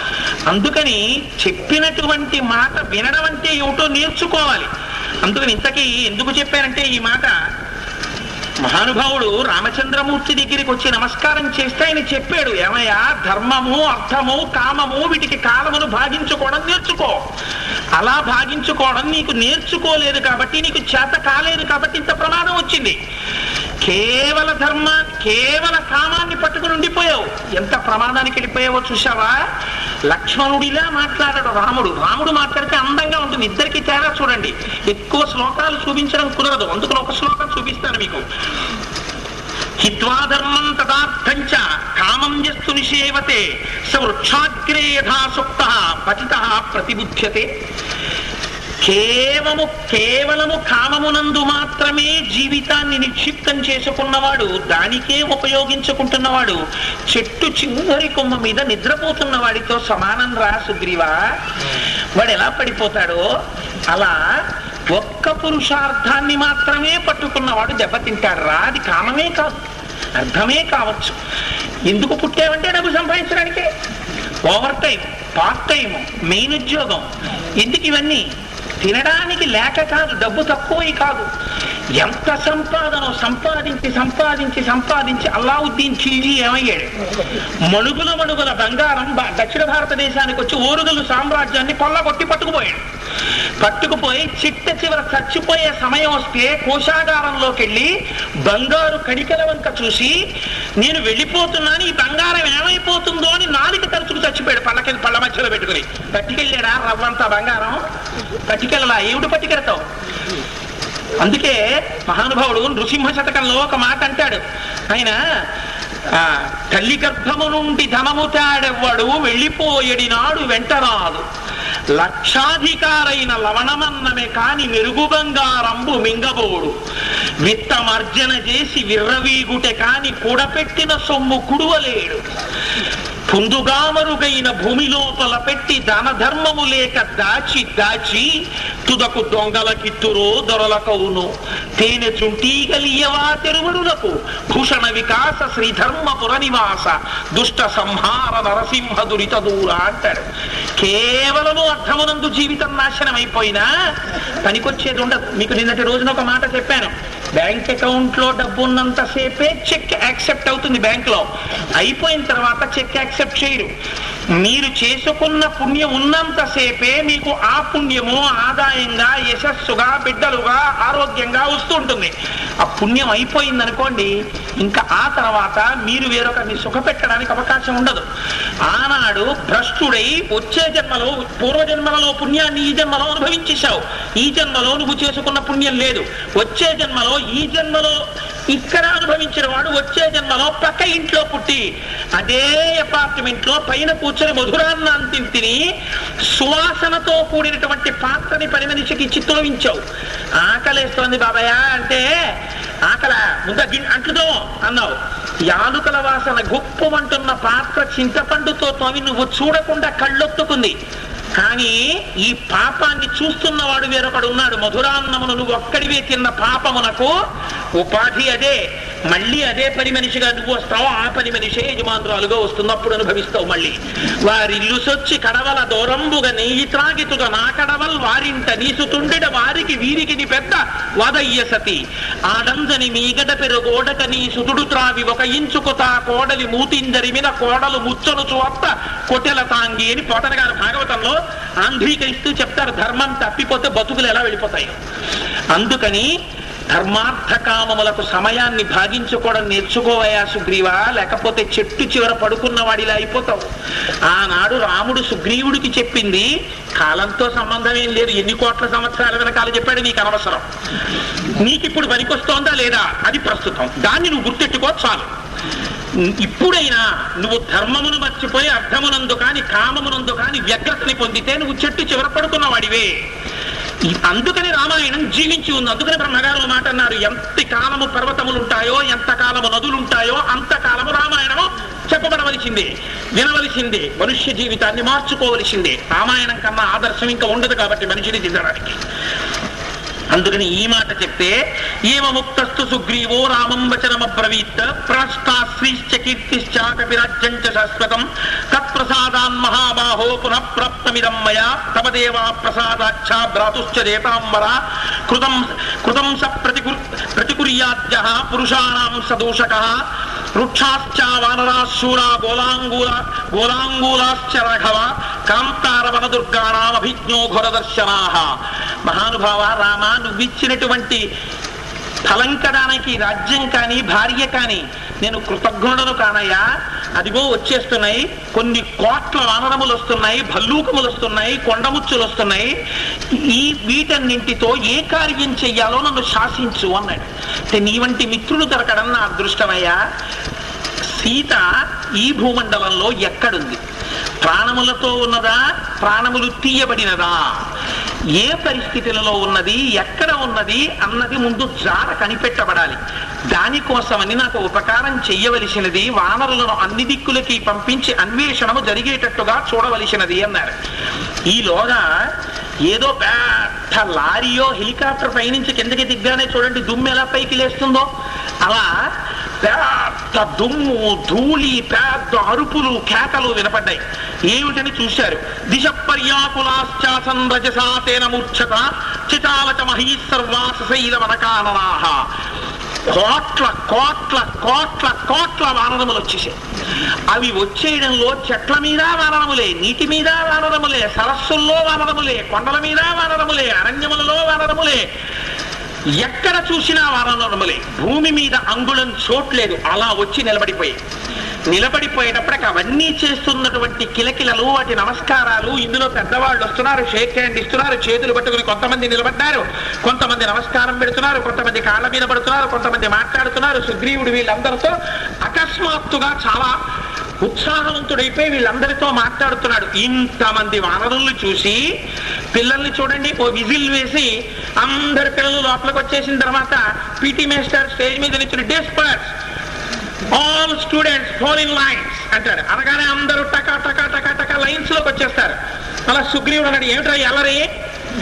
అందుకని చెప్పినటువంటి మాట వినడం అంటే ఏమిటో నేర్చుకోవాలి. అందుకని ఇంతకీ ఎందుకు చెప్పారంటే ఈ మాట మహానుభావుడు రామచంద్రమూర్తి దగ్గరికి వచ్చి నమస్కారం చేస్తే ఆయన చెప్పాడు ఏమయ్యా ధర్మము అర్థము కామము వీటికి కాలమును భాగించుకోవడం నేర్చుకో. అలా భాగించుకోవడం నీకు నేర్చుకోలేదు కాబట్టి నీకు చేత కాలేదు కాబట్టి ఇంత ప్రమాదం వచ్చింది. కేవల ధర్మ కేవల కామాన్ని పట్టుకుని ఉండిపోయావు. ఎంత ప్రమాదానికి వెళ్ళిపోయావో చూసావా లక్ష్మణుడిలా మాట్లాడాడు రాముడు. రాముడు మాట్లాడితే అందంగా ఉంటుంది. ఇద్దరికి తేడా చూడండి. ఎక్కువ శ్లోకాలు చూపించడం కుదరదు. అందుకని ఒక శ్లోకం చూపిస్తాను మీకు. హిత్వాధర్మం తదార్థంచ కామం జస్తు నిషేవతే స వృక్షాగ్రే యథా పతిత ప్రతిబుధ్యతే. కేవలము కేవలము కామమునందు మాత్రమే జీవితాన్ని నిక్షిప్తం చేసుకున్నవాడు దానికే ఉపయోగించుకుంటున్నవాడు చెట్టు చివరి కొమ్మ మీద నిద్రపోతున్న వాడితో సమానం రా సుగ్రీవా. వాడు ఎలా పడిపోతాడో? అలా ఒక్క పురుషార్థాన్ని మాత్రమే పట్టుకున్నవాడు దెబ్బతింటాడు. రా అది కామమే కాదు అర్థమే కావచ్చు. ఎందుకు పుట్టావంటే డబ్బు సంపాదించడానికే? Over time part time main ఉద్యోగం. ఎందుకు ఇవన్నీ? తినడానికి లేక కాదు డబ్బు తక్కువై కాదు. ఎంత సంపాదన సంపాదించి సంపాదించి సంపాదించి అల్లావుద్దీన్ ఖిల్జీ ఏమయ్యాడు? మణుగుల మణుగుల బంగారం దక్షిణ భారతదేశానికి వచ్చి ఓరుగలు సామ్రాజ్యాన్ని కొల్లగొట్టి పట్టుకుపోయాడు. పట్టుకుపోయి చిట్ట చివర చచ్చిపోయే సమయం వస్తే కోశాగారంలోకి వెళ్ళి బంగారు కణికల వంక చూసి నేను వెళ్ళిపోతున్నాను ఈ బంగారం ఏమైపోతుందో అని నాలుగు తరచుకు చచ్చిపోయాడు పళ్ళకి పళ్ళ మధ్యలో పెట్టుకుని. పట్టుకెళ్ళాడా రవ్వంతా బంగారం? పట్టుకెళ్ళలా? ఏమిటి పట్టుకెళ్తావు అందుకే మహానుభావుడు నృసింహ శతకంలో ఒక మాట అంటాడు. ఆయన ఆ, తల్లి గర్భము నుండి ధనము తాడెవ్వడు వెళ్ళిపోయడి నాడు వెంటరాదు లక్షాధికారైన లవణమన్నమే కాని మెరుగు బంగారంబు మింగబోడు. విత్తమర్జన చేసి విర్రవీగుటె కాని కూడపెట్టిన సొమ్ము కుడువలేడు. పుందుగామరుగైన భూమి లోపల పెట్టి దాన ధర్మము లేక దాచి దాచి తుదకు దొంగల కిత్తురో దొరల దొరలకవును. తేనె చుంటీగలియవా తెరువడులకు భూషణ వికాస శ్రీధర్మపుర నివాస. దుష్ట సంహార నరసింహ దురిత దూర అంటాడు కేవలము అర్థమునందు జీవితం నాశనం అయిపోయినా పనికొచ్చేది ఉండదు మీకు నిన్నటి రోజున ఒక మాట చెప్పాను. బ్యాంక్ అకౌంట్లో డబ్బు ఉన్నంతసేపే చెక్ యాక్సెప్ట్ అవుతుంది బ్యాంక్లో అయిపోయిన తర్వాత చెక్ యాక్సెప్ట్ చేయరు. మీరు చేసుకున్న పుణ్యం ఉన్నంతసేపే మీకు ఆ పుణ్యము ఆదాయంగా యశస్సుగా బిడ్డలుగా ఆరోగ్యంగా వస్తుంటుంది ఆ పుణ్యం అయిపోయింది అనుకోండి ఇంకా ఆ తర్వాత మీరు వేరొకరిని సుఖపెట్టడానికి అవకాశం ఉండదు. ఆనాడు భ్రష్టుడై వచ్చే జన్మలో పూర్వజన్మలలో పుణ్యాన్ని ఈ జన్మలో అనుభవించేశావు. ఈ జన్మలో నువ్వు చేసుకున్న పుణ్యం లేదు. వచ్చే జన్మలో ఈ జన్మలో ఇక్కడ అనుభవించిన వాడు వచ్చే జన్మలో పక్క ఇంట్లో పుట్టి అదే అపార్ట్మెంట్లో పైన కూర్చొని మధురాన్నాన్ని తిని సువాసనతో కూడినటువంటి పాత్రని పని మనిషికి ఇచ్చి ఆకలేస్తోంది బాబాయ్ అంటే ఆకల ముంద గిన్ అంటుదో అన్నావు. యాలుకల వాసన గుప్పమంటున్న పాత్ర చింతపండుతో తోవి నువ్వు చూడకుండా కళ్ళొత్తుకుంది. కానీ ఈ పాపాన్ని చూస్తున్నవాడు వేరొకడు ఉన్నాడు. మధురాన్నమును నువ్వు ఒక్కడివే తిన్న పాపమునకు ఉపాధి అదే. మళ్ళీ అదే పని మనిషిగా నువ్వు వస్తావు? ఆ పని మనిషే యజమానురాలుగా వస్తున్నప్పుడు అనుభవిస్తావు మళ్ళీ. వారిల్లు సొచ్చి కడవల దూరంబుగా నెయ్యి త్రాగితుగా నా కడవల్ వారింట నీసుతుండెడ వారికి వీరికి నీ పెద్ద వాదయ్య సతి. ఆడంజని మీగడ పెరుగోడక నీ సుతుడు త్రావి ఒక ఇంచుకు తా కోడలి మూతిందరిమిన కోడలు ముచ్చలు చూత్త కొట్టెల తాంగి అని పోతన గారు భాగవతంలో ఆంధ్రీకరిస్తూ చెప్తారు ధర్మం తప్పిపోతే బతుకులు ఎలా వెళ్ళిపోతాయి. అందుకని ధర్మార్థకామములకు సమయాన్ని భాగించుకోవడం నేర్చుకోవయా సుగ్రీవా? లేకపోతే చెట్టు చివర పడుకున్న వాడిలా అయిపోతావు. ఆనాడు రాముడు సుగ్రీవుడికి చెప్పింది కాలంతో సంబంధం ఏం లేదు ఎన్ని కోట్ల సంవత్సరాల వెనకాల చెప్పాడు నీకు అనవసరం. నీకు ఇప్పుడు పనికొస్తోందా లేదా? అది ప్రస్తుతం. దాన్ని నువ్వు గుర్తెట్టుకో చాలు. ఇప్పుడైనా నువ్వు ధర్మమును మర్చిపోయి అర్థమునందు కాని కామమునందు కాని వ్యగ్రతని పొందితే నువ్వు చెట్టు చివర పడుకున్న వాడివే. అందుకని రామాయణం జీవించి ఉంది. అందుకని బ్రహ్మగారు మాట అన్నారు. ఎంత కాలము పర్వతములుంటాయో ఎంత కాలము నదులుంటాయో అంతకాలము అంత కాలము రామాయణము చెప్పబడవలసిందే వినవలసిందే మనుష్య జీవితాన్ని మార్చుకోవలసిందే. రామాయణం కన్నా ఆదర్శం ఇంకా ఉండదు కాబట్టి మనిషిని దిద్దడానికి. అందుకని ఈ మాట చెప్తే ఏమముక్తస్తు సుగ్రీవో రామం వచనమ్రవీత్ ప్రాష్టా శ్రీశ్చ కీర్తిశ్చ చ శాశ్వతం. తత్ప్రసాదాన్ మహాబాహో పునః ప్రాప్తమిదం మయా. తమ దేవా ప్రసాదాచ్చ భ్రాతుశ్చ దేతాంబర కృతం కృతం స ప్రతికు ప్రతికుర్యాద్య పురుషాణం సదూషక వృక్షాశ్చ వానరాశూరా గోలాంగూల గోలాంగూలాశ్చ రాఘవ. కాంతార వనదుర్గాణం ఘోరదర్శనా మహానుభావ రామ నువ్విచ్చినటువంటి ఫలంకడానికి రాజ్యం కానీ భార్య కానీ నేను కృతజ్ఞుడను కానయ్యా. అదిగో వచ్చేస్తున్నాయి. కొన్ని కోట్ల వానరములు వస్తున్నాయి భల్లూకములు వస్తున్నాయి కొండముచ్చులు వస్తున్నాయి ఈ వీటన్నింటితో ఏ కార్యం చెయ్యాలో నన్ను శాసించు అన్నాడు. అంటే నీ వంటి మిత్రులు దొరకడం నా అదృష్టమయ్యా. సీత ఈ భూమండలంలో ఎక్కడుంది? ప్రాణములతో ఉన్నదా? ప్రాణములు తీయబడినదా? ఏ పరిస్థితులలో ఉన్నది? ఎక్కడ ఉన్నది? అన్నది ముందు జాడ కనిపెట్టబడాలి. దానికోసమని నాకు ఉపకారం చెయ్యవలసినది వానరులను అన్ని దిక్కులకి పంపించి అన్వేషణము జరిగేటట్టుగా చూడవలసినది అన్నారు. ఈలోగా ఏదో పెద్ద లారీయో హెలికాప్టర్ పైనుంచి కిందకి దిగ్గానే చూడండి దుమ్ము ఎలా పైకి లేస్తుందో. అలా పెద్ద దుమ్ము ధూళి పెద్ద అరుపులు కేకలు వినపడ్డాయి. ఏమిటని చూశారు? దిశ పర్యాకులాశ్చాసన్ రజసాతేన మూర్ఛత చితాలచ మహీసర్వాసశైల వనకాననాహ కోట్ల కోట్ల కోట్ల కోట్ల వానరములు వచ్చేసాయి. అవి వచ్చేయడంలో చెట్ల మీద వానరములే నీటి మీద వానరములే సరస్సుల్లో వానరములే కొండల మీద వానరములే అరణ్యములలో వానరములే. ఎక్కడ చూసినా వానరములే. భూమి మీద అంగుళం చోట్లేదు అలా వచ్చి నిలబడిపోయాయి. నిలబడిపోయేటప్పటికి అవన్నీ చేస్తున్నటువంటి కిలకిలలు వాటి నమస్కారాలు ఇందులో పెద్దవాళ్ళు వస్తున్నారు షేక్ హ్యాండ్ ఇస్తున్నారు చేతులు పట్టుకుని కొంతమంది నిలబడ్డారు కొంతమంది నమస్కారం పెడుతున్నారు కొంతమంది కాళ్ళ మీద పడుతున్నారు కొంతమంది మాట్లాడుతున్నారు సుగ్రీవుడు వీళ్ళందరితో అకస్మాత్తుగా చాలా ఉత్సాహవంతుడైపోయి వీళ్ళందరితో మాట్లాడుతున్నాడు. ఇంతమంది వానరుల్ని చూసి పిల్లల్ని చూడండి ఓ విజిల్ వేసి అందరి పిల్లలు లోపలికి వచ్చేసిన తర్వాత పీటీ మేస్టర్ స్టేజ్ మీద నిచ్చిన disperse all students four in lines అంటాడు అనగానే అందరూ టకా టకా టకా టకా లైన్స్లోకి వచ్చేస్తారు. అలా సుగ్రీవుడు అన్నాడు ఏమిటో ఎలరి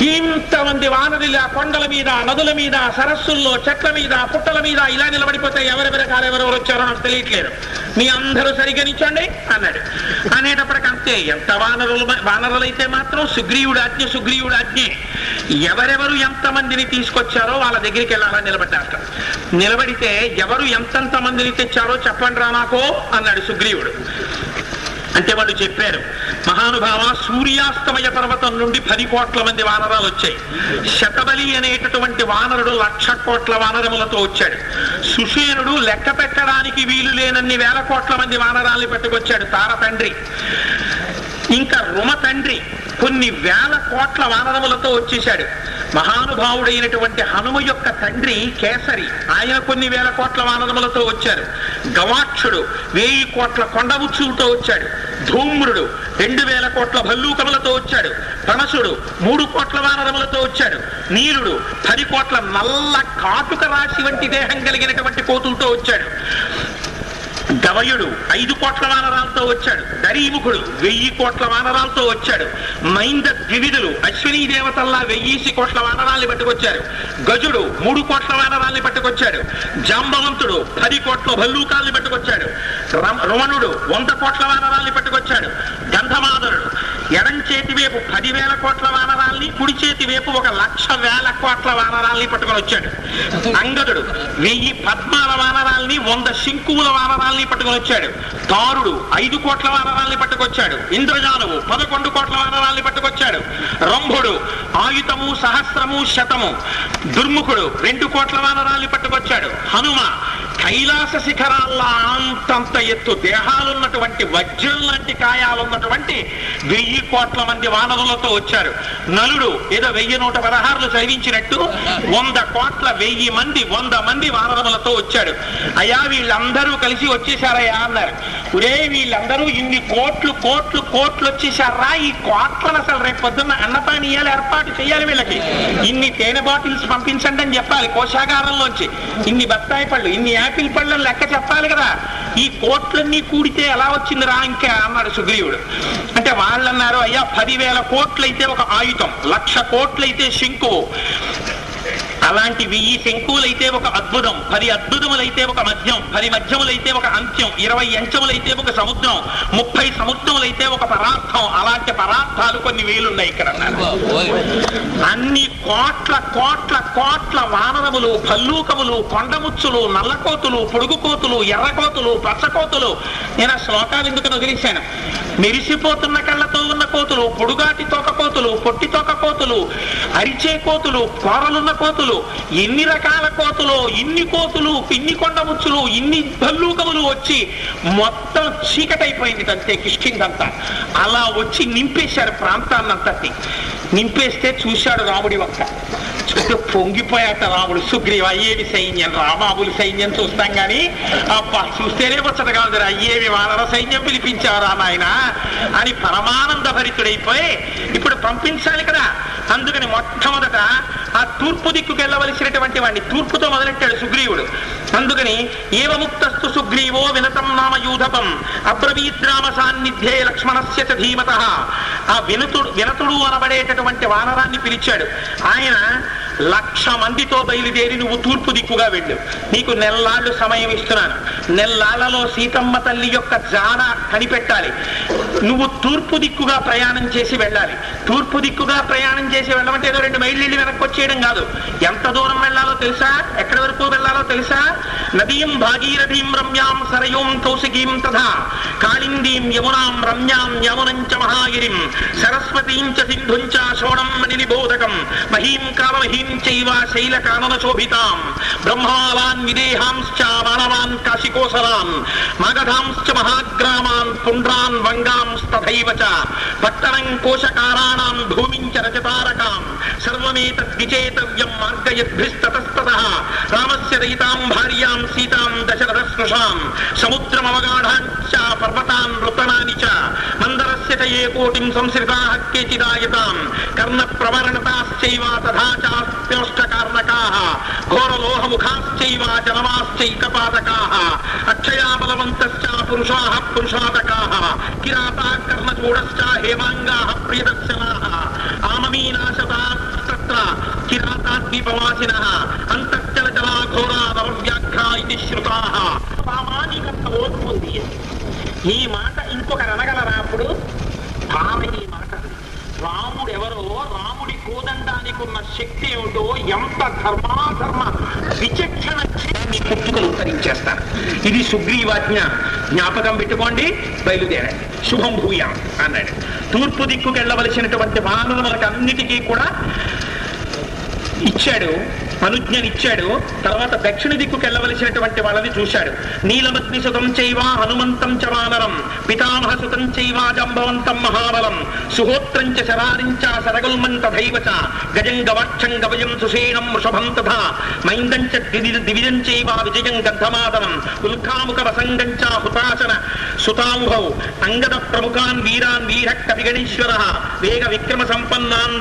ఇంతమంది వానరులు ఆ కొండల మీద నదుల మీద సరస్సుల్లో చెట్ల మీద పుట్టల మీద ఇలా నిలబడిపోతే ఎవరెవరి కారెవరెవరు వచ్చారో నాకు తెలియట్లేదు. మీ అందరూ సరిగ్గా నిచ్చండి అన్నాడు. అనేటప్పటికంతే ఎంత వానరులు వానరులైతే మాత్రం సుగ్రీవుడు ఆజ్ఞ సుగ్రీవుడు ఆజ్ఞ. ఎవరెవరు ఎంతమందిని తీసుకొచ్చారో వాళ్ళ దగ్గరికి వెళ్ళాలని నిలబడ్డారు నిలబడితే ఎవరు ఎంతెంత మందిని తెచ్చారో చెప్పండి రా నాకో అన్నాడు సుగ్రీవుడు. అంటే వాళ్ళు చెప్పారు మహానుభావ సూర్యాస్తమయ పర్వతం నుండి పది కోట్ల మంది వానరాలు వచ్చాయి. శతబలి అనేటటువంటి వానరుడు లక్ష కోట్ల వానరములతో వచ్చాడు. సుషేనుడు లెక్క పెట్టడానికి వీలు లేనన్ని వేల కోట్ల మంది వానరాల్ని పట్టుకొచ్చాడు తార తండ్రి ఇంకా రుమ తండ్రి కొన్ని వేల కోట్ల వానరములతో వచ్చేశాడు. మహానుభావుడైనటువంటి హనుమ యొక్క తండ్రి కేసరి ఆయన కొన్ని వేల కోట్ల వానరములతో వచ్చారు. గవాక్షుడు వేయి కోట్ల కొండముచ్చులతో వచ్చాడు. ధూమ్రుడు. రెండు వేల కోట్ల భల్లూకములతో వచ్చాడు. పనసుడు మూడు కోట్ల వానరములతో వచ్చాడు. నీలుడు పది కోట్ల నల్ల కాటుక రాశి వంటి దేహం కలిగినటువంటి కోతులతో వచ్చాడు. గవయుడు ఐదు కోట్ల వానరాలతో వచ్చాడు. దరీముఖుడు వెయ్యి కోట్ల వానరాలతో వచ్చాడు. మైంద ద్వివిధులు అశ్వినీ దేవతల్లా వెయ్యేసి కోట్ల వానరాల్ని పట్టుకొచ్చారు. గజుడు మూడు కోట్ల వానరాల్ని పట్టుకొచ్చాడు. జాంబవంతుడు పది కోట్ల భల్లూకాల్ని పట్టుకొచ్చాడు. రమణుడు వంద కోట్ల వానరాల్ని పట్టుకొచ్చాడు. గంధమాదరుడు ఎడం చేతి వైపు పదివేల కోట్ల వానరాల్ని కుడి చేతి వైపు ఒక లక్ష వేల కోట్ల వానరాల్ని పట్టుకొని వచ్చాడు. అంగదుడు వెయ్యి పద్మాల వానరాల్ని వంద శంకువుల వానరాల్ని పట్టుకొని వచ్చాడు. తారుడు ఐదు కోట్ల వానరాల్ని పట్టుకొచ్చాడు. ఇంద్రజానువు పదకొండు కోట్ల వానరాల్ని పట్టుకొచ్చాడు. రంభుడు ఆయుధము సహస్రము శతము. దుర్ముఖుడు రెండు కోట్ల వానరాల్ని పట్టుకొచ్చాడు. హనుమ కైలాస శిఖరాల్లో అంతంత ఎత్తు దేహాలున్నటువంటి వజ్రం లాంటి కాయాలున్నటువంటి వెయ్యి కోట్ల మంది వానరులతో వచ్చారు. నలుడు ఏదో వెయ్యి నూట పదహారులు చదివించినట్టు వంద కోట్ల వెయ్యి మంది వంద మంది వానరములతో వచ్చాడు. అయ్యా వీళ్ళందరూ కలిసి వచ్చేసారయ్యా అన్నారు. ఒరే వీళ్ళందరూ ఇన్ని కోట్లు కోట్లు కోట్లు వచ్చేసారా ఈ కోట్లను అసలు రేపు పొద్దున్న అన్నపానీయాలు ఏర్పాటు చేయాలి వీళ్ళకి. ఇన్ని తేనె బాటిల్స్ పంపించండి అని చెప్పాలి కోశాగారంలోంచి. ఇన్ని బత్తాయి పళ్ళు ఇన్ని యాపిల్ పళ్ళు లెక్క చెప్పాలి కదా. ఈ కోట్లన్నీ కూడితే ఎలా వచ్చిందిరా ఇంకా అన్నాడు సుగ్రీవుడు. అంటే వాళ్ళు అన్నారు అయ్యా పదివేల కోట్లయితే ఒక ఆయుధం లక్ష కోట్లయితే శంకువు. అలాంటి వెయ్యి శంకువులైతే ఒక అద్భుతం పది అద్భుతములైతే ఒక మధ్యం పది మధ్యములైతే ఒక అంత్యం ఇరవై అంచములైతే ఒక సముద్రం ముప్పై సముద్రములైతే ఒక పదార్థం. అలాంటి పదార్థాలు కొన్ని వేలున్నాయి ఇక్కడ. అన్ని కోట్ల కోట్ల కోట్ల వానరములు భల్లూకములు కొండముచ్చులు నల్లకోతులు పొడుగు కోతులు ఎర్రకోతులు పచ్చకోతులు. నేను ఆ శ్లోకాలు ఎందుకు వదిలేశాను? మెరిసిపోతున్న కళ్ళతో ఉన్న కోతులు పొడుగాటి తోక కోతులు పొట్టి తోక కోతులు అరిచే కోతులు కోరలున్న కోతులు ఎన్ని రకాల కోతులు ఇన్ని కోతులు ఇన్ని కొండముచ్చులు ఇన్ని భల్లూకములు వచ్చి మొత్తం చీకటైపోయింది అంతే కిష్కిందంతా. అలా వచ్చి నింపేశారు ప్రాంతాన్నంతటి. నింపేస్తే చూశాడు రాముడి ఒక్క చూస్తే పొంగిపోయాట రాముడు. సుగ్రీవ అయ్యేవి సైన్యం రామాబులు సైన్యం చూస్తాం గాని అబ్బా చూస్తేనే వచ్చదు కాదు అయ్యేవి వానర సైన్యం పిలిపించారా నాయన అని పరమానంద భరితుడైపోయి ఇప్పుడు పంపించాలి కదా. అందుకని మొట్టమొదట ఆ తూర్పు దిక్కు వెళ్ళవలసినటువంటి వాడిని తూర్పుతో మొదలెట్టాడు సుగ్రీవుడు. అందుకని ఏవముక్తస్తు సుగ్రీవో వినతం నామ యూధపం అబ్రవీద్రామ సాన్నిధ్యే లక్ష్మణస్య చ ధీమత. ఆ వినతుడు వినతుడు అనబడేటటువంటి వానరాన్ని పిలిచాడు. ఆయన లక్ష మందితో బయలుదేరి నువ్వు తూర్పు దిక్కుగా వెళ్ళు. నీకు నెల్లాళ్ళు సమయం ఇస్తున్నాను. నెల్లాళ్ళలో సీతమ్మ తల్లి యొక్క జాన కనిపెట్టాలి. నువ్వు తూర్పు దిక్కుగా ప్రయాణం చేసి వెళ్ళాలి. తూర్పు దిక్కుగా ప్రయాణం చేసి వెళ్ళమంటే ఏదో రెండు మైళ్ళు వెళ్ళి వెనక్కి వచ్చేయడం కాదు. ఎంత దూరం వెళ్ళాలో తెలుసా? ఎక్కడి వరకు వెళ్ళాలో తెలుసా? నదీం భాగీరథీం రమ్యాం సరయూం కౌశికీం తథా. కాళిందీం యమునాం రమ్యాం యమునంచ మహాగిరిం. సరస్వతీం చ సింధుం చ శోణం మణినిబోధకం. మహీం కామహీం చైవ శైలకానన శోభితాం బ్రహ్మావాన్ విదేహాంశ్చ మానవాన్ కాశికోసరాన్ మగధాంశ్చ మహాగ్రామాన్ పుండ్రాన్ వంగాంస్తథైవ చ పట్టణం కోశకారాణాం భూమిం చ సర్వమేతద్విచేతవ్యం మార్గయద్భిస్తతస్తతః రామస్య దయితాం భార్యాం సీతాం దశరథ స్పృశాం సముద్రమవగాఢాంచ పర్వతాన్ నృతనాని చ మందరస్య చ ఏ కోటిం సంశ్రితాః కేచిదాయతాం కర్ణ ప్రవరణతాశ్చైవ తథా చాస్త్యోష్టకార్ణకాः ఘోరలోహముఖాశ్చైవ జనమాశ్చైకపాదకాः అక్షయా బలవంతశ్చ పురుషాः పురుషాతకాः కిరాతా కర్ణచూడశ్చ హేమాంగాः ప్రియదర్శనాः ఆమమీనాశతాస్తత్ర కిరాతాద్వీపవాసినः అంతఃచల జలాఘోరా నవవ్యాఘ్రా ఇది శ్రుతాः సామాజికంత ఓర్పు ఈ మాట ఇంకొకరు అనగలరా అప్పుడు? ఆమె ఈ మాట. రాముడు ఎవరో రాముడి కోదండానికి ఉన్న శక్తి ఏమిటో? ఎంత ధర్మాధర్మ విచక్షణ మీ పుట్టుకలు ఉత్తరించేస్తారు ఇది సుగ్రీవాజ్ఞ. జ్ఞాపకం పెట్టుకోండి బయలుదేరండి. శుభం భూయాం అన్నాడు. తూర్పు దిక్కుకు వెళ్ళవలసినటువంటి వానరులకు అన్నిటికీ కూడా ఇచ్చాడు. అనుజ్ఞనిచ్చాడు తర్వాత దక్షిణ దిక్కుకు వెళ్ళవలసినటువంటి వాళ్ళని చూశాడు. నీలమగ్ని సుతం చైవ హనుమంతం చ వానరం పితామహ సుతం చైవ జంబవంతం మహాబలం సుహోత్రం చ శరారిం చ సరగుల్మం గజం గవాక్షం గవయం సుషేణం వృషభం తథా మైందం చ దివిజం చైవ విజయం గంధమాదనం ఉల్కాముఖ వసంగం చ హుతాశన సుతాంభౌ అంగద ప్రముఖాన్ వీరాన్ వీర కవిగణేశ్వర వేగ విక్రమ సంపన్నాన్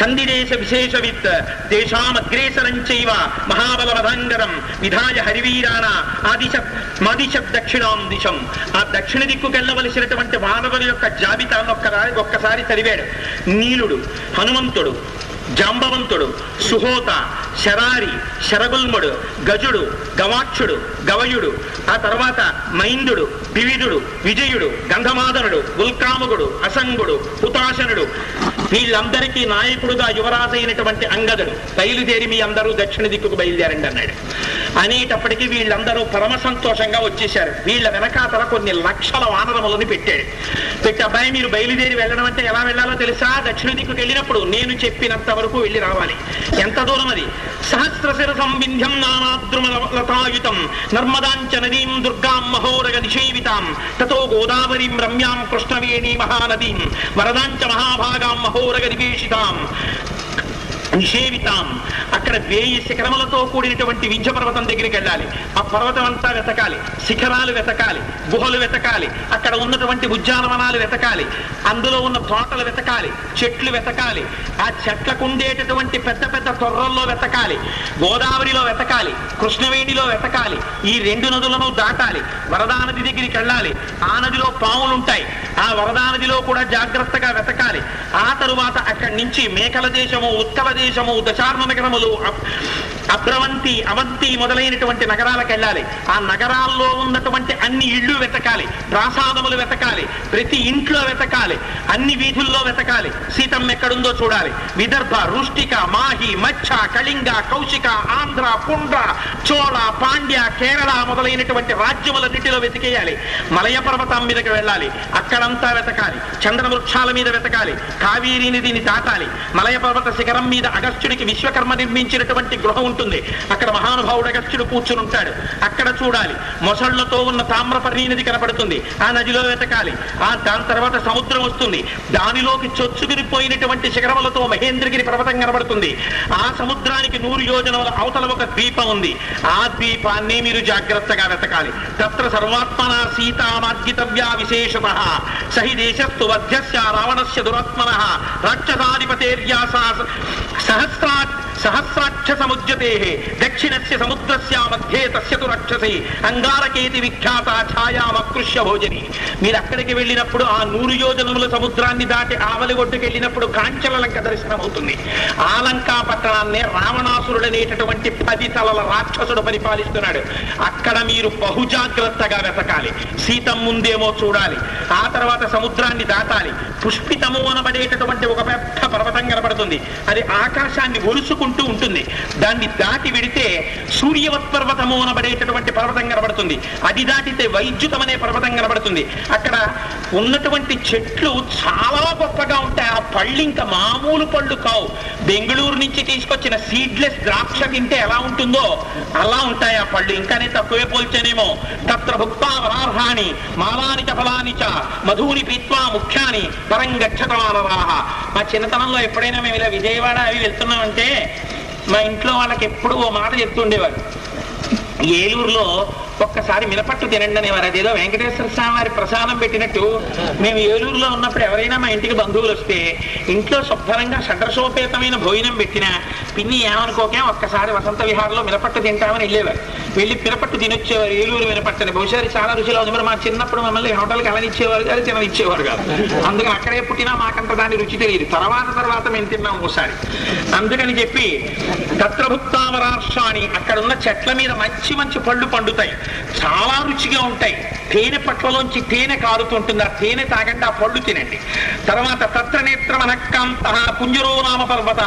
సంధిదేశ విశేషవిత్ దేశామగ్రేసరం చైవ మహాబలవధాంగరం విధాయ హరివీరాణ ఆదిశ మదిశ దక్షిణాం దిశం ఆ దక్షిణ దిక్కు వెళ్ళవలసినటువంటి వానరుల యొక్క జాబితాను ఒక్కసారి ఒక్కసారి చదివాడు. నీలుడు హనుమంతుడు జాంబవంతుడు సుహోత శరారి శరగుల్ముడు గజుడు గవాక్షుడు గవయుడు ఆ తర్వాత మైందుడు వివిధుడు విజయుడు గంధమాదనుడు ఉల్కాముగుడు అసంగుడు హుతాశనుడు. వీళ్ళందరికీ నాయకుడుగా యువరాజైనటువంటి అంగదుడు. బయలుదేరి మీ అందరూ దక్షిణ దిక్కుకు బయలుదేరండి అన్నాడు. అనేటప్పటికీ వీళ్ళందరూ పరమ సంతోషంగా వచ్చేశారు. వీళ్ళ వెనకాతల కొన్ని లక్షల వానరములని పెట్టాడు. పెట్టి అబ్బాయి మీరు బయలుదేరి వెళ్ళడం అంటే ఎలా వెళ్ళాలో తెలుసా? దక్షిణ దిక్కుకు వెళ్ళినప్పుడు నేను చెప్పినంత వరకు వెళ్ళి రావాలి. ఎంత దూరం అది? సహస్రశిర సంవింధ్యం నానాద్రుమ లతాయుతం. నర్మదాంచ నదీం దుర్గాం మహోరగ నిషేవి ततो गोदावरीम् रम्याम् कृष्णवेणी महानदीम्। वरदाञ्च महाभागाम् महोरगनिवेशिताम् నిషేవితాం. అక్కడ వేయి శిఖరములతో కూడినటువంటి వింజ పర్వతం దగ్గరికి వెళ్ళాలి. ఆ పర్వతం అంతా వెతకాలి. శిఖరాలు వెతకాలి. గుహలు వెతకాలి. అక్కడ ఉన్నటువంటి ఉద్యానవనాలు వెతకాలి. అందులో ఉన్న తోటలు వెతకాలి. చెట్లు వెతకాలి. ఆ చెట్లకు ఉండేటటువంటి పెద్ద పెద్ద తొర్రల్లో వెతకాలి. గోదావరిలో వెతకాలి. కృష్ణవేణిలో వెతకాలి. ఈ రెండు నదులను దాటాలి. వరదా నది దగ్గరికి వెళ్ళాలి. ఆ నదిలో పాములు ఉంటాయి ఆ వరదా నదిలో కూడా జాగ్రత్తగా వెతకాలి. ఆ తరువాత అక్కడి నుంచి మేకల దేశము ఉత్కల దేశము దశార్మ నగరములు అభ్రవంతి అవంతి మొదలైనటువంటి నగరాలకు వెళ్ళాలి. ఆ నగరాల్లో ఉన్నటువంటి అన్ని ఇళ్ళు వెతకాలి ప్రాసాదములు వెతకాలి ప్రతి ఇంట్లో వెతకాలి అన్ని వీధుల్లో వెతకాలి. సీతమ్మ ఎక్కడుందో చూడాలి. విదర్భ రుష్టిక మాహి మచ్చ కళింగ కౌశిక ఆంధ్ర పుండ్ర చోళ పాండ్య కేరళ మొదలైనటువంటి రాజ్యములన్నిటిలో వెతికేయాలి. మలయ పర్వతం మీదకి వెళ్ళాలి. అక్కడంతా వెతకాలి. చంద్రవృక్షాల మీద వెతకాలి. కావేరీ నదిని దాటాలి. మలయ పర్వత శిఖరం మీద అగస్త్యుడికి విశ్వకర్మ నిర్మించినటువంటి గృహం ఉంటుంది. అక్కడ మహానుభావుడు అగస్త్యుడు కూర్చుని ఉంటాడు. అక్కడ చూడాలి. మొసళ్ళతో ఉన్న తామ్రపర్ణి నది కనపడుతుంది. ఆ నదిలో వెతకాలి. ఆ దాని తర్వాత సముద్రం వస్తుంది. దానిలోకి చొచ్చుకుని పోయినటువంటి శిఖరములతో మహేంద్రగిరి పర్వతం కనబడుతుంది. ఆ సముద్రానికి నూరు యోజనముల అవతల ఒక ద్వీపం ఉంది. ఆ ద్వీపాన్ని మీరు జాగ్రత్తగా వెతకాలి. తత్ర సర్వాత్మన సీతామార్గితవ్యా విశేషత. సహి దేశస్తు వధ్యస్య రావణస్య దురాత్మన. రాక్షసాధిపతేర్యాసా सहज సహస్రాక్ష సముద్యతే దక్షిణస్య సముద్రస్య మధ్యే తస్య తు రక్షసి అంగారకేతి విఖ్యాత ఛాయామకృష్య భోజని. మీరు అక్కడికి వెళ్ళినప్పుడు ఆ నూరు యోజనముల సముద్రాన్ని దాటి ఆవలి ఒడ్డుకి వెళ్ళినప్పుడు కాంచల లంక దర్శనం అవుతుంది ఆ లంకా పట్టణాన్నే రావణాసురుడనేటటువంటి పది తలల రాక్షసుడు పరిపాలిస్తున్నాడు. అక్కడ మీరు బహుజాగ్రత్తగా వెతకాలి. సీతం ముందేమో చూడాలి. ఆ తర్వాత సముద్రాన్ని దాటాలి. పుష్పితము అనబడేటటువంటి ఒక పెద్ద పర్వతం కనబడుతుంది. అది ఆకాశాన్ని ఉంటూ ఉంటుంది. దాన్ని దాటి విడితే సూర్యవత్ పర్వతము అనబడేటటువంటి పర్వతం కనబడుతుంది. అది దాటితే వైద్యుతం అనే పర్వతం కనబడుతుంది. అక్కడ ఉన్నటువంటి చెట్లు చాలా గొప్పగా ఉంటాయి. ఆ పళ్ళు ఇంకా మామూలు పళ్ళు కావు. బెంగళూరు నుంచి తీసుకొచ్చిన సీడ్లెస్ ద్రాక్ష తింటే ఎలా ఉంటుందో అలా ఉంటాయి ఆ పళ్ళు. ఇంకానే తక్కువే పోల్చేనేమో. తత్ర భుక్తా వరార్హాని మాలాని చ ఫలాని చ మధుని పీత్వా ముఖ్యాని పరం మా చిన్నతనంలో ఎప్పుడైనా మేము ఇలా విజయవాడ అవి వెళ్తున్నామంటే మా ఇంట్లో వాళ్ళకి ఎప్పుడు ఓ మాట చెప్తుండేవాడు ఏలూరులో ఒక్కసారి మినపట్టు తినండి అనేవారు అదేదో వెంకటేశ్వర స్వామి వారి ప్రసాదం పెట్టినట్టు. మేము ఏలూరులో ఉన్నప్పుడు ఎవరైనా మా ఇంటికి బంధువులు వస్తే ఇంట్లో శుభ్రంగా షడ్రసోపేతమైన భోజనం పెట్టినా పిన్ని ఏమనుకోకే ఒక్కసారి వసంత విహారంలో మినపట్టు తింటామని వెళ్ళేవారు. వెళ్ళి మినపట్టు తినొచ్చేవారు. ఏలూరు మినపట్టని. బహుశా చాలా రుచిలో ఉంది. మరి మా చిన్నప్పుడు మమ్మల్ని హోటల్కి అలనిచ్చేవారు కాదు తిననిచ్చేవారు కాదు. అందుకని అక్కడే పుట్టినా మాకంత దాని రుచి తెలియదు. తర్వాత తర్వాత మేము తిన్నాం ఒకసారి అందుకని చెప్పి తత్రభుక్తామరాక్షాణి అక్కడ ఉన్న చెట్ల మీద మంచి మంచి పళ్ళు పండుతాయి. చాలా రుచిగా ఉంటాయి. తేనె పట్లలోంచి తేనె కారుతుంటుంది. ఆ తేనె తాగండి ఆ పళ్ళు తినండి. తర్వాత తత్ర నేత్ర మనక్కాంత కుంజరో నామ పర్వత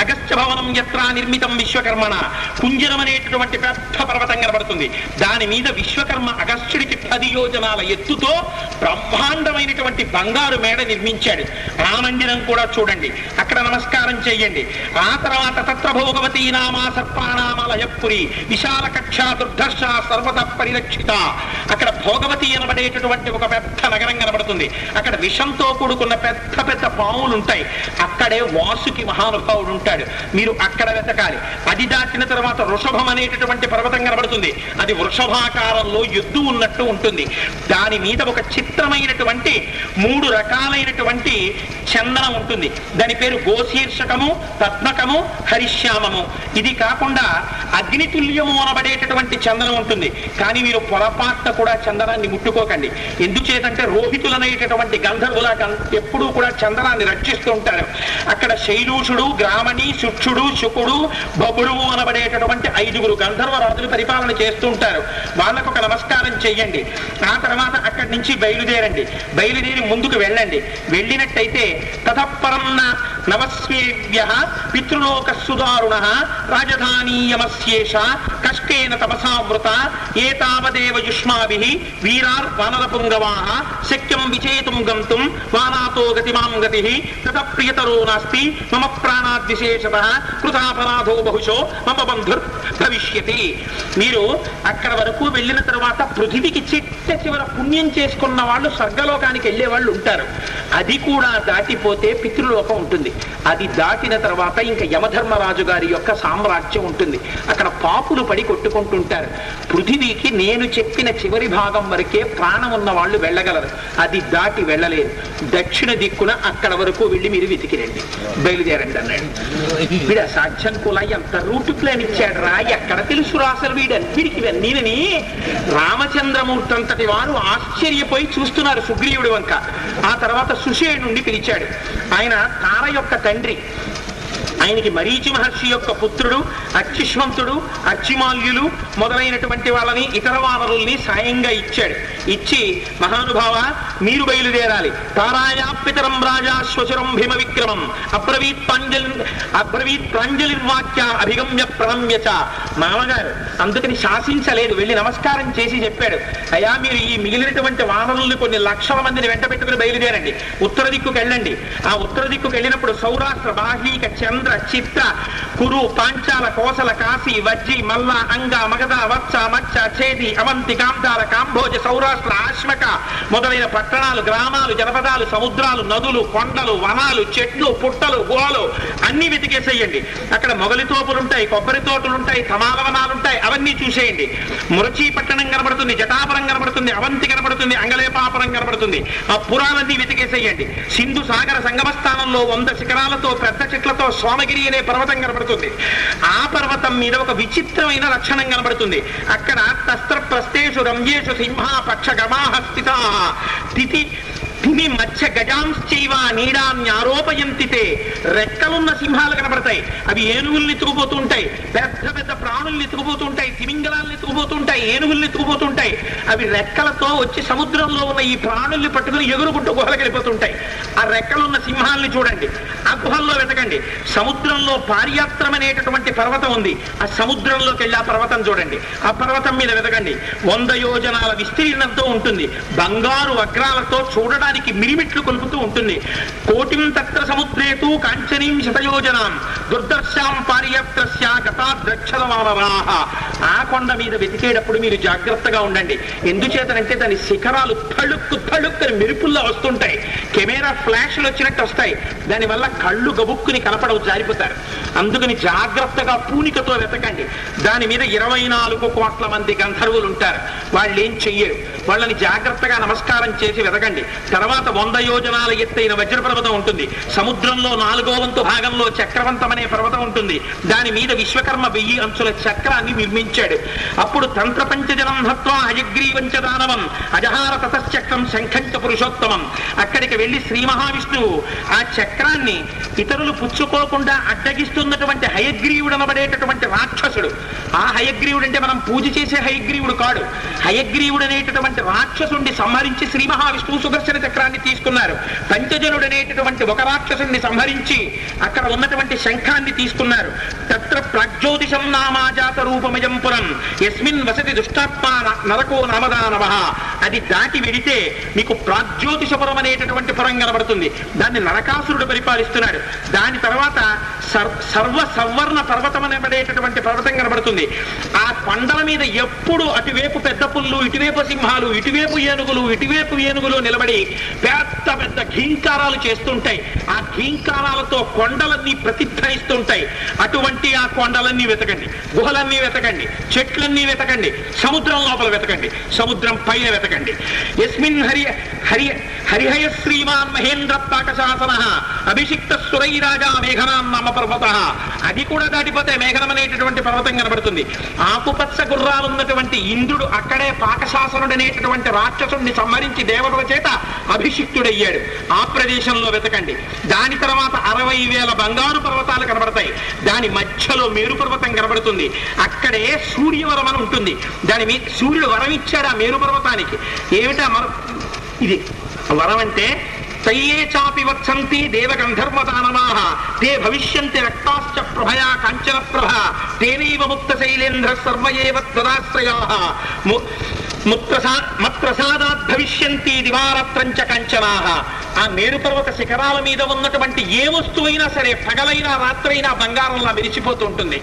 అగస్త్య భవనం యత్ర నిర్మితం విశ్వకర్మణ. కుంజరం అనేటటువంటి పెద్ద పర్వతం కనబడుతుంది. దాని మీద విశ్వకర్మ అగస్త్యుడికి పది యోజనాల ఎత్తుతో బ్రహ్మాండమైనటువంటి బంగారు మేడ నిర్మించాడు. ఆ మందిరం కూడా చూడండి. అక్కడ నమస్కారం చేయండి ఆ తర్వాత తత్ర భోగవతి నామా సర్పానామలయపురి విశాల కక్ష దుర్ధర్ష సర్వత పరిరక్షిత అక్కడ భోగవతి అనబడేటటువంటి ఒక పెద్ద నగరం కనబడుతుంది. అక్కడ విషంతో కూడుకున్న పెద్ద పెద్ద పాములు ఉంటాయి అక్కడే వాసుకి మహానుభావుడు ఉంటాడు మీరు అక్కడ వెతకాలి. అది దాటిన తర్వాత వృషభం అనేటటువంటి పర్వతం కనబడుతుంది. అది వృషభాకారంలో ఎద్దు ఉన్నట్టు ఉంటుంది. దాని మీద ఒక చిత్రమైనటువంటి మూడు రకాలైనటువంటి చందనం ఉంటుంది. దాని పేరు గోశీర్షకము పద్మకము హరిశ్యామము. ఇది కాకుండా అగ్నితుల్యము అనబడేటటువంటి చందనం ఉంటుంది. కానీ మీరు పొరపాట్న కూడా చందనాన్ని ముట్టుకోకండి. ఎందుచేతంటే రోహితులనేటటువంటి గంధర్వుల ఎప్పుడూ కూడా చందనాన్ని రక్షిస్తూ ఉంటారు. అక్కడ శైలూషుడు గ్రామణి శుక్షుడు శుకుడు బబుడు అనబడేటటువంటి ఐదుగురు గంధర్వ రాజులు పరిపాలన చేస్తూ ఉంటారు. వాళ్ళకు ఒక నమస్కారం చెయ్యండి. ఆ తర్వాత అక్కడి నుంచి బయలుదేరండి. బయలుదేరి ముందుకు వెళ్ళండి. వెళ్ళినట్టయితే తతపరం నవస్వేభ్య పితృలోకస్సుదారుణ రాజధానీయమస్యేష కష్టేన తపసావృత ఏతావదేవ యుష్మాభి వీరార్ వానర పుంగవా శక్యం విచేతుం గంతుం వానాతో గతిమాం గతి తత ప్రియతరో నాస్తి మమ ప్రాణాద్విశేషత కృతాపరాధో బహుశో మమ బంధుర్ భవిష్యతి మీరు అక్కడ వరకు వెళ్ళిన తర్వాత పృథివికి చిట్ట చివర పుణ్యం చేసుకున్న వాళ్ళు స్వర్గలోకానికి వెళ్ళే వాళ్ళు ఉంటారు. అది కూడా దాటిపోతే పితృలోకం ఉంటుంది. అది దాటిన తర్వాత ఇంకా యమధర్మరాజు గారి యొక్క సామ్రాజ్యం ఉంటుంది. అక్కడ పాపులు పడి కొట్టుకుంటుంటారు. పృథివీకి నేను చెప్పిన చివరి భాగం వరకే ప్రాణం ఉన్న వాళ్ళు వెళ్ళగలరు. అది దాటి వెళ్ళలేరు దక్షిణ దిక్కున అక్కడ వరకు వెళ్ళి మీరు వెతికిరండి బయలుదేరండి అన్నాడు. వీడు సాక్ష్యం కూడా ఎంత రూట్ ప్లాన్ ఇచ్చాడు రా ఎక్కడ తెలుసు రాసలు వీడని వీడికి ఇవన్నీనని రామచంద్రమూర్తి అంతటి వారు ఆశ్చర్యపోయి చూస్తున్నారు సుగ్రీవుడి వంక. ఆ తర్వాత సుషేణుండి పిలిచాడు. ఆయన తార యొక్క తండ్రి ఆయనకి మరీచి మహర్షి యొక్క పుత్రుడు అక్షిష్వంతుడు అక్షిమాల్యులు మొదలైనటువంటి వాళ్ళని ఇతర వానరుల్ని సాయంగా ఇచ్చాడు. ఇచ్చి మహానుభావ మీరు బయలుదేరాలి. తారాయాపితరం రాజా శ్వశురం భీమ విక్రమం. అబ్రవీత్ ప్రాంజలి అబ్రవీత్ ప్రాంజలిర్వాక్య అభిగమ్య ప్రణమ్యచ మామగారు అందుకని శాసించలేదు. వెళ్ళి నమస్కారం చేసి చెప్పాడు. అయ్యా మీరు ఈ మిగిలినటువంటి వానరుల్ని కొన్ని లక్షల మందిని వెంట పెట్టుకుని బయలుదేరండి. ఉత్తర దిక్కుకు వెళ్ళండి ఆ ఉత్తర దిక్కుకు వెళ్ళినప్పుడు సౌరాష్ట్ర బాహ్లీక చంద్ర చిత్ర కురు పాంచాల కోసల కాశీ వజ్జి మల్ల అంగ మగధ వత్స మచ్చ చేది అవంతి కాంతాల కాంభోజ సౌరాష్ట్ర ఆశ్మక మొదలైన పట్టణాలు గ్రామాలు జనపదాలు సముద్రాలు నదులు కొండలు వనాలు చెట్లు పుట్టలు గుహలు అన్ని వెతికేసేయండి. అక్కడ మొగలి తోపులుంటాయి కొబ్బరి తోటలుంటాయి తమాలవనాలుంటాయి అవన్నీ చూసేయండి. మురచీ పట్టణం కనబడుతుంది జటాపురం కనబడుతుంది అవంతి కనబడుతుంది అంగలేపాపురం కనబడుతుంది. ఆ పురాలన్నీ వెతికేసేయండి. సింధు సాగర సంగమ స్థానంలో వంద శిఖరాలతో పెద్ద చెట్లతో సోమగిరి అనే పర్వతం కనబడుతుంది. ఆ పర్వతం మీద ఒక విచిత్రమైన లక్షణం కనబడుతుంది. అక్కడ తస్త్ర ప్రస్థేషు రంజేషు సింహ పక్ష గమాహ తిథి భూమి మత్స్య గజాంశ్చైవ నీడాన్యారోపయంతితే రెక్కలున్న సింహాలు కనబడతాయి. అవి ఏనుగుల్ని ఎత్తుకుపోతుంటాయి పెద్ద పెద్ద ప్రాణుల్ని ఎత్తుకుపోతుంటాయి తిమింగలాల్ని ఎత్తుకుపోతుంటాయి ఏనుగుల్ని ఎత్తుకుపోతుంటాయి అవి రెక్కలతో వచ్చి సముద్రంలో ఉన్న ఈ ప్రాణుల్ని పట్టుకుని ఎగురుకుంటూ గుహలకు వెళ్ళిపోతుంటాయి. ఆ రెక్కలున్న సింహాల్ని చూడండి. ఆ గుహల్లో వెతకండి. సముద్రంలో పార్యాత్రం అనేటటువంటి పర్వతం ఉంది. ఆ సముద్రంలోకి వెళ్ళి ఆ పర్వతం చూడండి. ఆ పర్వతం మీద వెతకండి. వంద యోజనాల విస్తీర్ణంతో ఉంటుంది. బంగారు వగ్రాలతో చూడడానికి మిరిమిట్లు కొలుపుతూ ఉంటుంది. కోటిం తత్ర సముద్రేతు కాంచనీం శతయోజనాం. దుర్దర్శాం పార్యత్రస్య గతా ద్రక్షల ఆ కొండ మీద వెతికేటప్పుడు మీరు జాగ్రత్తగా ఉండండి. ఎందుచేతనంటే దాని శిఖరాలు తళుక్కు తళుక్కుని మెరుపుల్లో వస్తుంటాయి. కెమెరా ఫ్లాష్లు వచ్చినట్టు వస్తాయి. దానివల్ల కళ్ళు గబుక్కుని కనపడవు జారిపోతారు. అందుకని జాగ్రత్తగా పూనికతో వెతకండి. దాని మీద ఇరవై నాలుగు కోట్ల మంది గంధర్వులు ఉంటారు. వాళ్ళు ఏం చెయ్యరు? వాళ్ళని జాగ్రత్తగా నమస్కారం చేసి వెతకండి. తర్వాత వంద యోజనాల ఎత్తైన వజ్ర పర్వతం ఉంటుంది. సముద్రంలో నాలుగో వంతు భాగంలో చక్రవంతం అనే పర్వతం ఉంటుంది. దాని మీద విశ్వకర్మ వెయ్యి అంచుల చక్రాన్ని నిర్మించాడు. అప్పుడు తంత్ర పంచజనం హత్వా హయగ్రీవంచ దానవం అజహార తతశ్చక్రం శంఖంచ పురుషోత్తమం. అక్కడికి వెళ్ళి శ్రీ మహావిష్ణువు ఆ చక్రాన్ని ఇతరులు పుచ్చుకోకుండా అడ్డగిస్తున్నటువంటి హయగ్రీవుడు అనబడేటటువంటి రాక్షసుడు. ఆ హయగ్రీవుడు అంటే మనం పూజ చేసే హయగ్రీవుడు కాడు. హయగ్రీవుడు అనేటటువంటి రాక్షసుడిని సంహరించి శ్రీ మహావిష్ణువు సుదర్శన చక్రాన్ని తీసుకున్నారు. పంచజనుడు అనేటటువంటి ఒక రాక్షసుని సంహరించి అక్కడ ఉన్నటువంటి శంఖాన్ని తీసుకున్నారు. తత్ర ప్రజ్యోతిషం నామాజాత రూపమయం పురం. ఎస్మిన్ వసతి దుష్టాత్మా నరకో నామదానవ అది దాటి వెడితే మీకు ప్రాగ్జ్యోతిషపురం అనేటటువంటి పురం కనబడుతుంది. దాన్ని నరకాసురుడు పరిపాలిస్తున్నాడు. దాని తర్వాత సర్వ సవర్ణ పర్వతం అనబడేటటువంటి పర్వతం కనబడుతుంది. ఆ కొండల మీద ఎప్పుడు అటువైపు పెద్ద పుల్లు ఇటువైపు సింహాలు ఇటువైపు ఏనుగులు ఇటువైపు ఏనుగులు నిలబడి పెద్ద పెద్ద ఘీంకారాలు చేస్తుంటాయి. ఆ ఘీంకారాలతో కొండలన్నీ ప్రతిధ్వనిస్తుంటాయి. అటువంటి ఆ కొండలన్నీ వెతకండి. గుహలన్నీ వెతకండి. చెట్లన్నీ వెతకండి. సముద్రం లోపల వెతకండి. సముద్రం పైన వెతకండి. ఎస్మిన్ హరి హరి హరిహయ శ్రీమాన్ మహేంద్ర పాకశాసన అభిషిక్త సురైరాజా మేఘనాం నామ పర్వత. అది కూడా దాటిపోతే మేఘనం అనేటటువంటి పర్వతం కనబడుతుంది. ఆకుపచ్చ గుర్రాలు ఉన్నటువంటి ఇంద్రుడు అక్కడే పాకశాసనుడు అనేటటువంటి రాక్షసుడిని సంహరించి దేవతల చేత అభిషిక్తుడయ్యాడు. ఆ ప్రదేశంలో వెతకండి. దాని తర్వాత అరవై వేల బంగారు పర్వతాలు కనబడతాయి. దాని మధ్యలో మేరు పర్వతం కనబడుతుంది. అక్కడే సూర్యవరం అని ఉంటుంది. దాని మీద సూర్యుడు వరం ఇచ్చాడు ఆ మేరు పర్వతానికి. ఏమిటా మర? ఇది వరం అంటే తయ్యే చాపి వత్సంతి దేవగంధర్వదానమాహ తే భవిష్యంతి రక్తాశ్చ ప్రభయా కాంచన ప్రభ తేనైవ ముక్త శైలేంద్ర సర్వయేవ తదాశ్రయా. మత్ప్రసాదాత్ భవిష్యంతి దివారాత్రంచ కంచనాహ ఆ మేరు పర్వత శిఖరాల మీద ఉన్నటువంటి ఏ వస్తువైనా సరే పగలైనా రాత్రైనా బంగారంలా మెరిచిపోతూ ఉంటుంది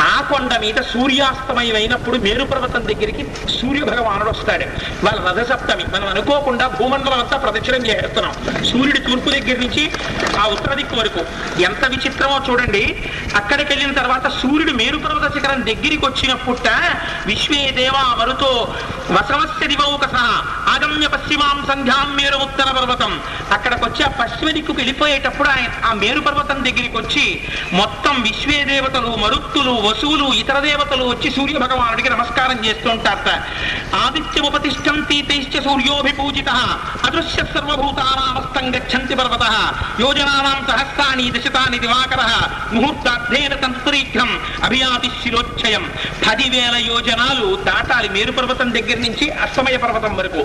ఆ కొండ మీద సూర్యాస్తమయం అయినప్పుడు మేరు పర్వతం దగ్గరికి సూర్య భగవానుడు వస్తాడు. వాళ్ళ రథసప్తమి. మనం అనుకోకుండా భూమండలం అంతా ప్రదక్షిణం చేస్తున్నాం సూర్యుడు తూర్పు దగ్గర నుంచి ఆ ఉత్తర దిక్కు వరకు. ఎంత విచిత్రమో చూడండి. అక్కడికి వెళ్ళిన తర్వాత సూర్యుడు మేరు పర్వత శిఖరం దగ్గరికి వచ్చినప్పుట విశ్వే దేవా మరుతో వసవస్య దివౌకస. ఆగమ్య పశ్చిమాం సంధ్యాం మేరు ఉత్తర పర్వతం అక్కడికి వచ్చి ఆ పశ్చిమ దిక్కుకు వెళ్ళిపోయేటప్పుడు ఆయన ఆ మేరు పర్వతం దగ్గరికి వచ్చి మొత్తం విశ్వే దేవతలు మరుత్తులు వసువులు ఇతర దేవతలు వచ్చి సూర్య భగవానుడికి నమస్కారం చేస్తుంటారట. ఆదిత్యముపతిష్టం తీతైశ్చ సూర్యోభిపూజిత. అదృశ్య సర్వభూతానామస్తం గచ్చంతి పర్వత. యోజనానాం సహస్రాణి దశతాని దివాకర. ముహూర్తార్థేన తంత్రీఘ్రం అభియాతి శిరోచ్చయం పదివేల యోజనాలు దాటాలి మేరు పర్వతం దగ్గర నుంచి అస్తమయ పర్వతం వరకు.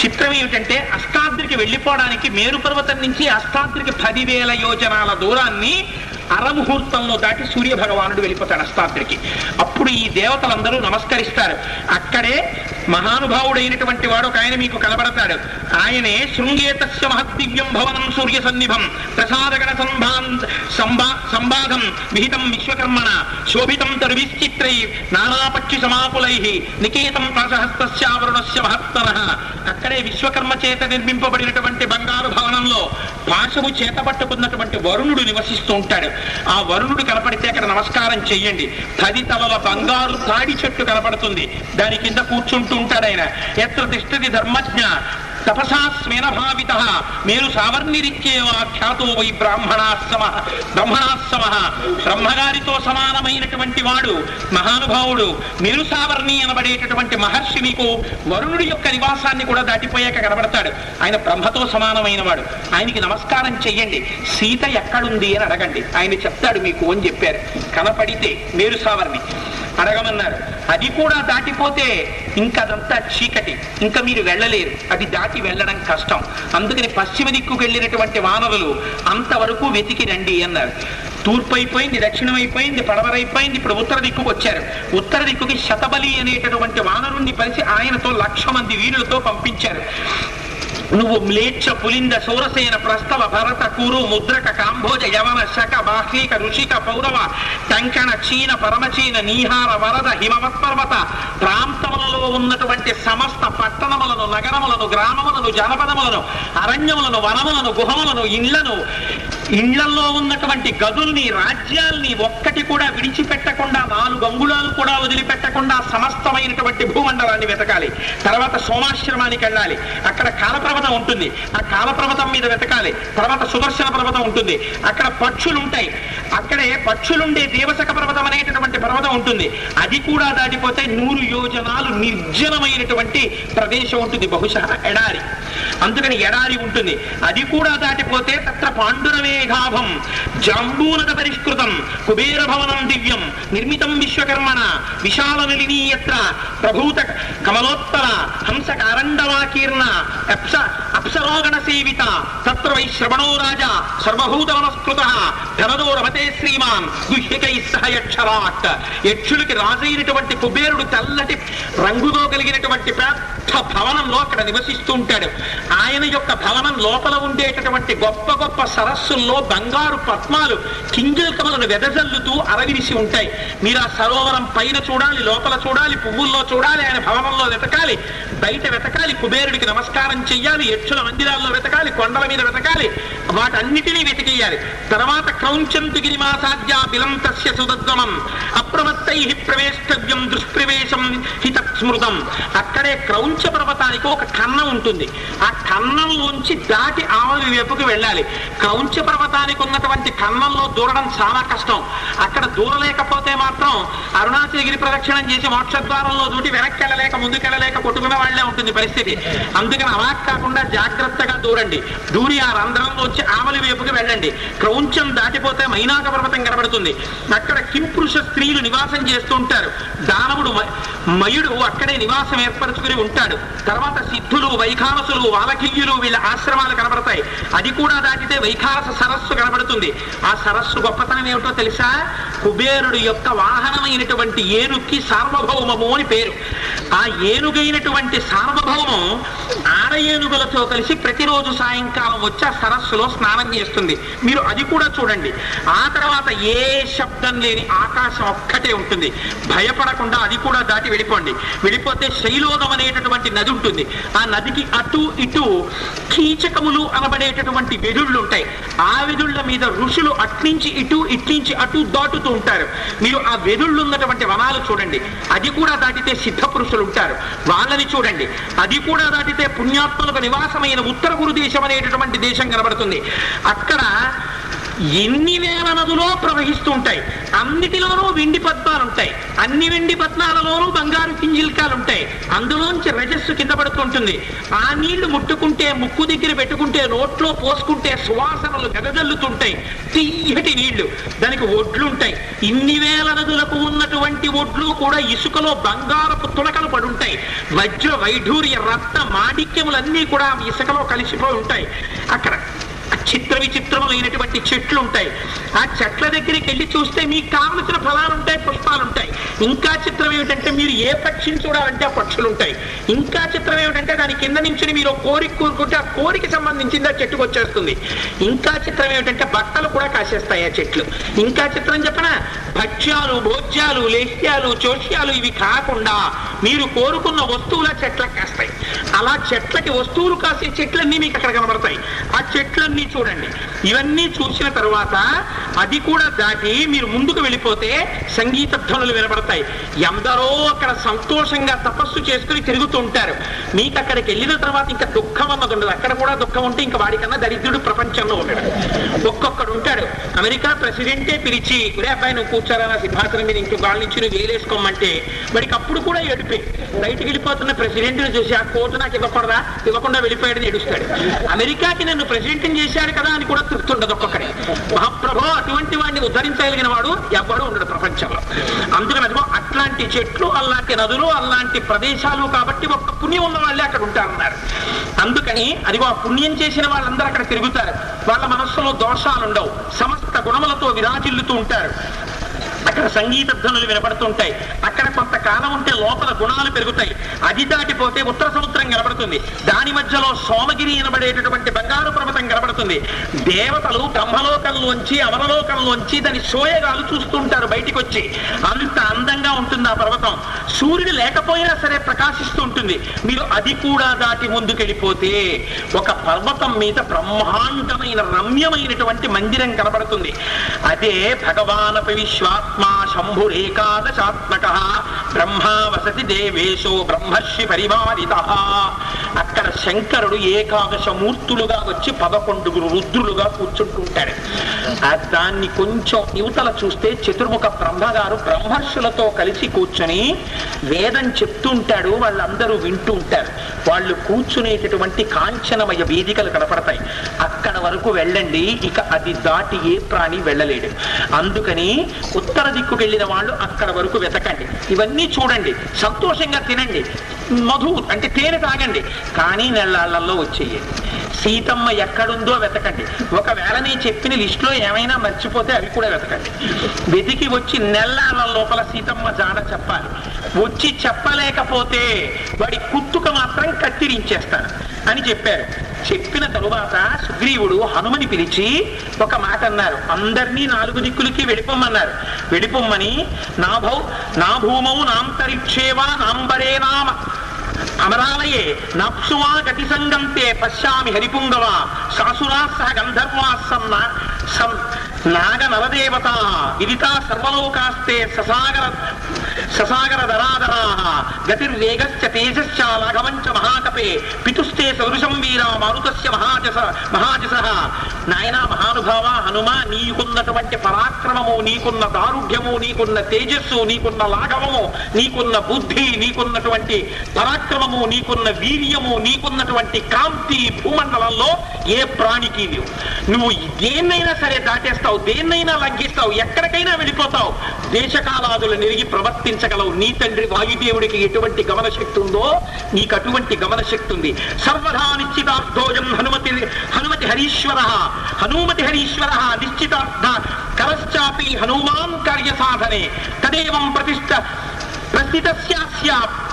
చిత్రం ఏమిటంటే అష్టాద్రికి వెళ్ళిపోవడానికి మేరు పర్వతం నుంచి అష్టాద్రికి పదివేల యోజనాల దూరాన్ని అరముహూర్తంలో దాటి సూర్య భగవానుడు వెళ్ళిపోతాడు అస్తాద్రికి అప్పుడు ఈ దేవతలందరూ నమస్కరిస్తారు. అక్కడే మహానుభావుడైనటువంటి వాడు ఒక ఆయన మీకు కనబడతాడు. ఆయనే శృంగేతస్య మహద్దివ్యం భవనం సూర్య సన్నిభం ప్రసాదగణ సంభాన్ సంభా సంబాధం విహితం విశ్వకర్మణ శోభితం తరువిశ్చిత్రై నానాపక్షి సమాపులై నికేతం పాశహస్తస్యావరుణస్య మహత్తర. అక్కడే విశ్వకర్మ చేత నిర్మింపబడినటువంటి బంగారు భవనంలో పాశము చేత పట్టుకున్నటువంటి వరుణుడు నివసిస్తూ ఉంటాడు. ఆ వరుణుడు కనపడితే అక్కడ నమస్కారం చెయ్యండి. పది తలల బంగారు తాడి చెట్టు కనపడుతుంది. దాని కింద కూర్చుంటూ ఉంటాడు ఆయన. ఎత్ర తిష్టది ధర్మజ్ఞ. తపసా స్మేన భావిత. మీరు సావర్ణిరిచ్చేవా ఖ్యాతో వై బ్రాహ్మణాశ్రమ. బ్రహ్మణాశ్రమ. బ్రహ్మగారితో సమానమైనటువంటి వాడు మహానుభావుడు మీరు సావర్ణి అనబడేటటువంటి మహర్షి మీకు వరుణుడి యొక్క నివాసాన్ని కూడా దాటిపోయాక కనబడతాడు. ఆయన బ్రహ్మతో సమానమైన వాడు ఆయనకి నమస్కారం చెయ్యండి. సీత ఎక్కడుంది అని అడగండి. ఆయన చెప్తాడు మీకు అని చెప్పారు. కనపడితే మీరు సావర్ణి అడగమన్నారు. అది కూడా దాటిపోతే ఇంకా అదంతా చీకటి. ఇంకా మీరు వెళ్ళలేరు. అది దాటి దాటి వెళ్ళడం కష్టం. అందుకని పశ్చిమ దిక్కుకు వెళ్ళినటువంటి వానరులు అంతవరకు వెతికి రండి అన్నారు. తూర్పు అయిపోయింది దక్షిణం అయిపోయింది పడవరైపోయింది ఇప్పుడు ఉత్తర దిక్కుకు వచ్చారు. ఉత్తర దిక్కుకి శతబలి అనేటటువంటి వానరుణ్ణి పరిచి ఆయనతో లక్ష మంది వీరులతో పంపించారు. నువ్వు మ్లేచ్ఛ పులింద సూరసేన ప్రస్తవ భరత కురు ముద్రక కాంభోజ యవన శక బాహ్లీక ఋషిక పౌరవ టంకణ చీన పరమచీన నీహార వరద హిమవత్పర్వత ప్రాంతంలో ప్రాంతములలో ఉన్నటువంటి సమస్త పట్టణములను నగరములను గ్రామములను జనపదములను అరణ్యములను వనములను గుహములను ఇళ్ళను ఇండ్లలో ఉన్నటువంటి గదుల్ని రాజ్యాల్ని ఒక్కటి కూడా విడిచిపెట్టకుండా నాలుగు అంగుళాలు కూడా వదిలిపెట్టకుండా సమస్తమైనటువంటి భూమండలాన్ని వెతకాలి. తర్వాత సోమాశ్రమానికి వెళ్ళాలి. అక్కడ కాలపర్వతం ఉంటుంది. ఆ కాలపర్వతం మీద వెతకాలి. తర్వాత సుదర్శన పర్వతం ఉంటుంది. అక్కడ పక్షులు ఉంటాయి. అక్కడే పక్షులుండే దేవసక పర్వతం అనేటటువంటి పర్వతం ఉంటుంది. అది కూడా దాటిపోతే నూరు యోజనాలు నిర్జనమైనటువంటి ప్రదేశం ఉంటుంది. బహుశా ఎడారి. అందుకని ఎడారి ఉంటుంది. అది కూడా దాటిపోతే తత్ర పాండురమేఘాభం జాంబూనద పరిష్కృతం కుబేర భవనం దివ్యం నిర్మితం విశ్వకర్మణ విశాల నిలినీయత్ర ప్రభూత కమలోత్తర హంస కారండవాకీర్ణ అప్స అప్సరోగణ సేవిత తత్ర వై శ్రవణో రాజా సర్వభూత నమస్కృత ధనదో రమతే శ్రీమాన్ గుహ్యకై సహ యక్షరాట్ యక్షులకి రాజైనటువంటి కుబేరుడు తెల్లటి రంగుతో కలిగినటువంటి పెద్ద భవనంలో అక్కడ నివసిస్తూ ఉంటాడు ఆయన యొక్క భవనం లోపల ఉండేటటువంటి గొప్ప గొప్ప సరస్సుల్లో బంగారు పద్మాలు కింజల్కములను వెదజల్లుతూ అరవిరిసి ఉంటాయి. మీరు ఆ సరోవరం పైన చూడాలి లోపల చూడాలి పువ్వుల్లో చూడాలి ఆయన భవనంలో వెతకాలి బయట వెతకాలి కుబేరుడికి నమస్కారం చెయ్యాలి యక్షుల మందిరాల్లో వెతకాలి కొండల మీద వెతకాలి వాటన్నిటినీ వెతికేయాలి. తర్వాత క్రౌంచంతు గిరిమాసాద్య బిలంతస్య సుదద్వమం అప్రమత్తై ప్రవేష్టవ్యం దుష్ప్రవేశం హిత స్మృతం అక్కడే క్రౌంచ పర్వతానికి ఒక కన్నం ఉంటుంది. ఆ కన్నంలోంచి దాటి ఆవలి వైపుకి వెళ్ళాలి. క్రౌంచ పర్వతానికి ఉన్నటువంటి కన్నంలో దూరడం చాలా కష్టం. అక్కడ దూరలేకపోతే మాత్రం అరుణాచలగిరి ప్రదక్షిణం చేసి మోక్షద్వారంలో దూటి వెనక్కి వెళ్ళలేక ముందుకెళ్ళలేక కొట్టుకున్న వాళ్ళే ఉంటుంది పరిస్థితి. అందుకని అలా కాకుండా జాగ్రత్తగా దూరండి. దూరి ఆ రంధ్రంలో వచ్చి ఆవలి వైపుకి వెళ్ళండి. క్రౌంచం దాటిపోతే మైనాక పర్వతం కనబడుతుంది. అక్కడ కింపురుష స్త్రీలు నివాసం చేస్తూ ఉంటారు. దానవుడు మయుడు అక్కడే నివాసం ఏర్పరచుకుని ఉంటాడు. తర్వాత సిద్ధులు వైఖానసులు వాలకియ్యులు వీళ్ళ ఆశ్రమాలు కనబడతాయి. అది కూడా దాటితే వైఖానస సరస్సు కనబడుతుంది. ఆ సరస్సు గొప్పతనం ఏమిటో తెలుసా? కుబేరుడు యొక్క వాహనమైనటువంటి ఏనుక్కి సార్వభౌమము అని పేరు. ఆ ఏనుగైనటువంటి సార్వభౌమం ఆడ ఏనుగులతో కలిసి ప్రతిరోజు సాయంకాలం వచ్చి ఆ సరస్సులో స్నానం చేస్తుంది. మీరు అది కూడా చూడండి. ఆ తర్వాత ఏ శబ్దం లేని ఆకాశం ఒక్కటే ఉంటుంది. భయపడకుండా అది కూడా దాటి వెళ్ళిపోండి. వెళ్ళిపోతే శైలోదం అనేటటువంటి నది ఉంటుంది. ఆ నదికి అటు ఇటు కీచకములు అనబడేటటువంటి వెదుళ్ళు ఉంటాయి. ఆ వెదుళ్ళ మీద ఋషులు అట్నుంచి ఇటు ఇట్నుంచి అటు దాటుతూ ఉంటారు. మీరు ఆ వెదుళ్ళు ఉన్నటువంటి వనాలు చూడండి. అది కూడా దాటితే సిద్ధ పురుషులు ఉంటారు. వాళ్ళని చూడండి. అది కూడా దాటితే పుణ్యాత్మలకు నివాసమైన ఉత్తర గురు దేశం అనేటటువంటి దేశం కనబడుతుంది. అక్కడ ఎన్ని వేల నదులో ప్రవహిస్తూ ఉంటాయి అన్నిటిలోనూ వెండి పద్మాలు ఉంటాయి. అన్ని వెండి పద్మాలలోనూ బంగారు కింజిల్కాలు ఉంటాయి అందులోంచి రజస్సు కింద పడుతుంటుంది. ఆ నీళ్ళు ముట్టుకుంటే ముక్కు దగ్గర పెట్టుకుంటే నోట్లో పోసుకుంటే సువాసనలు గదజల్లుతుంటాయి తీయటి నీళ్ళు. దానికి ఒడ్లు ఉంటాయి ఇన్ని వేల నదులకు ఉన్నటువంటి ఒడ్లు కూడా ఇసుకలో బంగారపు తులకలు పడుంటాయి. వజ్ర వైఢూర్య రత్న మాణిక్యములన్నీ కూడా ఇసుకలో కలిసిపోయి ఉంటాయి. అక్కడ చిత్ర విచిత్రములైనటువంటి చెట్లు ఉంటాయి. ఆ చెట్ల దగ్గరికి వెళ్ళి చూస్తే మీకు కావలసిన ఫలాలు ఉంటాయి పుష్పాలు ఉంటాయి. ఇంకా చిత్రం ఏమిటంటే మీరు ఏ పక్షిని చూడాలంటే ఆ పక్షులు ఉంటాయి. ఇంకా చిత్రం ఏమిటంటే దాని కింద నుంచి మీరు కోరిక కోరుకుంటే ఆ కోరిక సంబంధించింది ఆ చెట్టుకు వచ్చేస్తుంది. ఇంకా చిత్రం ఏమిటంటే బట్టలు కూడా కాసేస్తాయి ఆ చెట్లు. ఇంకా చిత్రం చెప్పనా? భక్ష్యాలు భోజ్యాలు లేహ్యాలు చోష్యాలు ఇవి కాకుండా మీరు కోరుకున్న వస్తువుల చెట్లకు కాస్తాయి. అలా చెట్లకి వస్తువులు కాసే చెట్లన్నీ మీకు అక్కడ కనబడతాయి. ఆ చెట్లన్నీ చూడండి. ఇవన్నీ చూసిన తర్వాత అది కూడా దాటి మీరు ముందుకు వెళ్ళిపోతే సంగీత ధ్వనులు వినబడతాయి. ఎందరో అక్కడ సంతోషంగా తపస్సు చేసుకుని తిరుగుతూ ఉంటారు. మీకు అక్కడికి వెళ్ళిన తర్వాత ఇంకా దుఃఖం అన్నది ఉండదు. అక్కడ కూడా దుఃఖం ఉంటే ఇంకా వాడికన్నా దరిద్రుడు ప్రపంచంలో ఉండడు. ఒక్కొక్కడు ఉంటాడు. అమెరికా ప్రెసిడెంటే పిలిచి ఒరే అబ్బాయి నువ్వు కూర్చోరా నా సింహాసనం మీద ఇంకో గాలి నుంచి నువ్వు వేలేసుకోమంటే. వాడికి అప్పుడు కూడా ఏడిపే. బయటికి వెళ్ళిపోతున్న ప్రెసిడెంట్ చూసి ఆ కోర్టు నాకు ఇవ్వకూడదా? ఇవ్వకుండా వెళ్ళిపోయాడని ఏడుస్తాడు. అమెరికాకి నన్ను ప్రెసిడెంట్ చేశాడు కదా అని కూడా తృప్తుండదు ఒక్కొక్కడే. మహాప్రభో అటువంటి వాడిని ఉద్ధరించగలిగిన వాడు ఎవ్వడు ఉండడు ప్రపంచంలో. అందుకని అదిగో అట్లాంటి చెట్లు అలాంటి నదులు అలాంటి ప్రదేశాలు కాబట్టి ఒక్క పుణ్యం ఉన్న వాళ్ళే అక్కడ ఉంటారన్నారు. అందుకని అదిగో ఆ పుణ్యం చేసిన వాళ్ళందరూ అక్కడ తిరుగుతారు. వాళ్ళ మనస్సులో దోషాలు ఉండవు సమస్త గుణములతో విరాజిల్లుతూ ఉంటారు. అక్కడ అక్కడ సంగీత ధ్వనులు వినపడుతుంటాయి. అక్కడ కొంతకాలం ఉంటే లోపల గుణాలు పెరుగుతాయి. అది దాటిపోతే ఉత్తర సముద్రం కనబడుతుంది. దాని మధ్యలో సోమగిరి వినబడేటటువంటి బంగారు పర్వతం కనబడుతుంది. దేవతలు బ్రహ్మలోకంలోంచి అమరలోకంలోంచి దాని సోయగాలు చూస్తుంటారు బయటికి వచ్చి అంత అందంగా ఉంటుంది ఆ పర్వతం. సూర్యుడు లేకపోయినా సరే ప్రకాశిస్తూ ఉంటుంది. మీరు అది కూడా దాటి ముందుకెళ్ళిపోతే ఒక పర్వతం మీద బ్రహ్మాండమైన రమ్యమైనటువంటి మందిరం కనబడుతుంది. అదే భగవానపి విశ్వాత్మ శంభురేకాదశాత్మక బ్రహ్మా వసతి దేవేశో బ్రహ్మర్షి పరివారిత అక్కడ శంకరుడు ఏకాదశ మూర్తులుగా వచ్చి పదకొండుగురు రుద్రులుగా కూర్చుంటుంటాడు. దాన్ని కొంచెం యువతల చూస్తే చతుర్ముఖ బ్రహ్మగారు బ్రహ్మర్షులతో కలిసి కూర్చొని వేదం చెప్తుంటాడు వాళ్ళందరూ వింటూ ఉంటారు వాళ్ళు కూర్చునేటటువంటి కాంచనమయ వేదికలు కనపడతాయి. అక్కడ వరకు వెళ్ళండి ఇక అది దాటి ఏ ప్రాణి వెళ్ళలేడు అందుకని ఉత్తర దిక్కుకు వెళ్ళిన వాళ్ళు అక్కడ వరకు వెతకండి. ఇవన్నీ చూడండి. సంతోషంగా తినండి. మధు అంటే తేనె తాగండి. కానీ నెల్లాళ్ళలో వచ్చేయండి. సీతమ్మ ఎక్కడుందో వెతకండి. ఒకవేళ నేను చెప్పిన లిస్టులో ఏమైనా మర్చిపోతే అవి కూడా వెతకండి. వెతికి వచ్చి నెల్లాళ్ళ లోపల సీతమ్మ జాడ చెప్పాలి. వచ్చి చెప్పలేకపోతే వాడి కుత్తుక మాత్రం కత్తిరించేస్తాను అని చెప్పారు. చెప్పిన తరువాత సుగ్రీవుడు హనుమని పిలిచి ఒక మాట అన్నారు. అందరినీ నాలుగు దిక్కులకి వెళ్ళిపోమన్నారు వెళ్ళిపోమ్మని నా భౌ నా భూమౌ నాంతరిక్షేవా నాంబరే నామ. అమరాలయే నప్సువా గతి సంగంతే పశ్యామి హరిపుంగవా సాసురా సహ గంధర్వా సన్న సం నాగ నవదేవత విదితా సర్వలోకాస్తే ససాగర ససాగర ధరాధరా గతిర్వేగశ్చ తేజశ్చ లాఘవంచ మహాకపే పితుస్తే సౌరుషం వీర మారుతస్య మహాజస మహాజస. నాయనా మహానుభావ హనుమ నీకున్నటువంటి పరాక్రమము నీకున్న దారుఢ్యము నీకున్న తేజస్సు నీకున్న లాఘవము నీకున్న బుద్ధి నీకున్నటువంటి పరాక్రమము నీకున్న వీర్యము నీకున్నటువంటి కాంతి భూమండలంలో ఏ ప్రాణికి లేవు. నువ్వు దేన్నైనా సరే దాటేస్తావు దేన్నైనా లంఘిస్తావు ఎక్కడికైనా వెళ్ళిపోతావు. దేశకాలాదులు నెరిగి గ్రహించగలవు నీ తండ్రి వాయుదేవుడికి ఎటువంటి గమనశక్తి ఉందో నీకు అటువంటి గమనశక్తి ఉంది. సర్వదా నిశ్చితార్థోజం హనుమతి హనుమతి హరీశ్వర హనుమతి హరీశ్వర నిశ్చితార్థ కరశ్చాపి హనుమాన్ కార్య సాధనే తదేవం ప్రతిష్ట ప్రస్థితస్యాస్య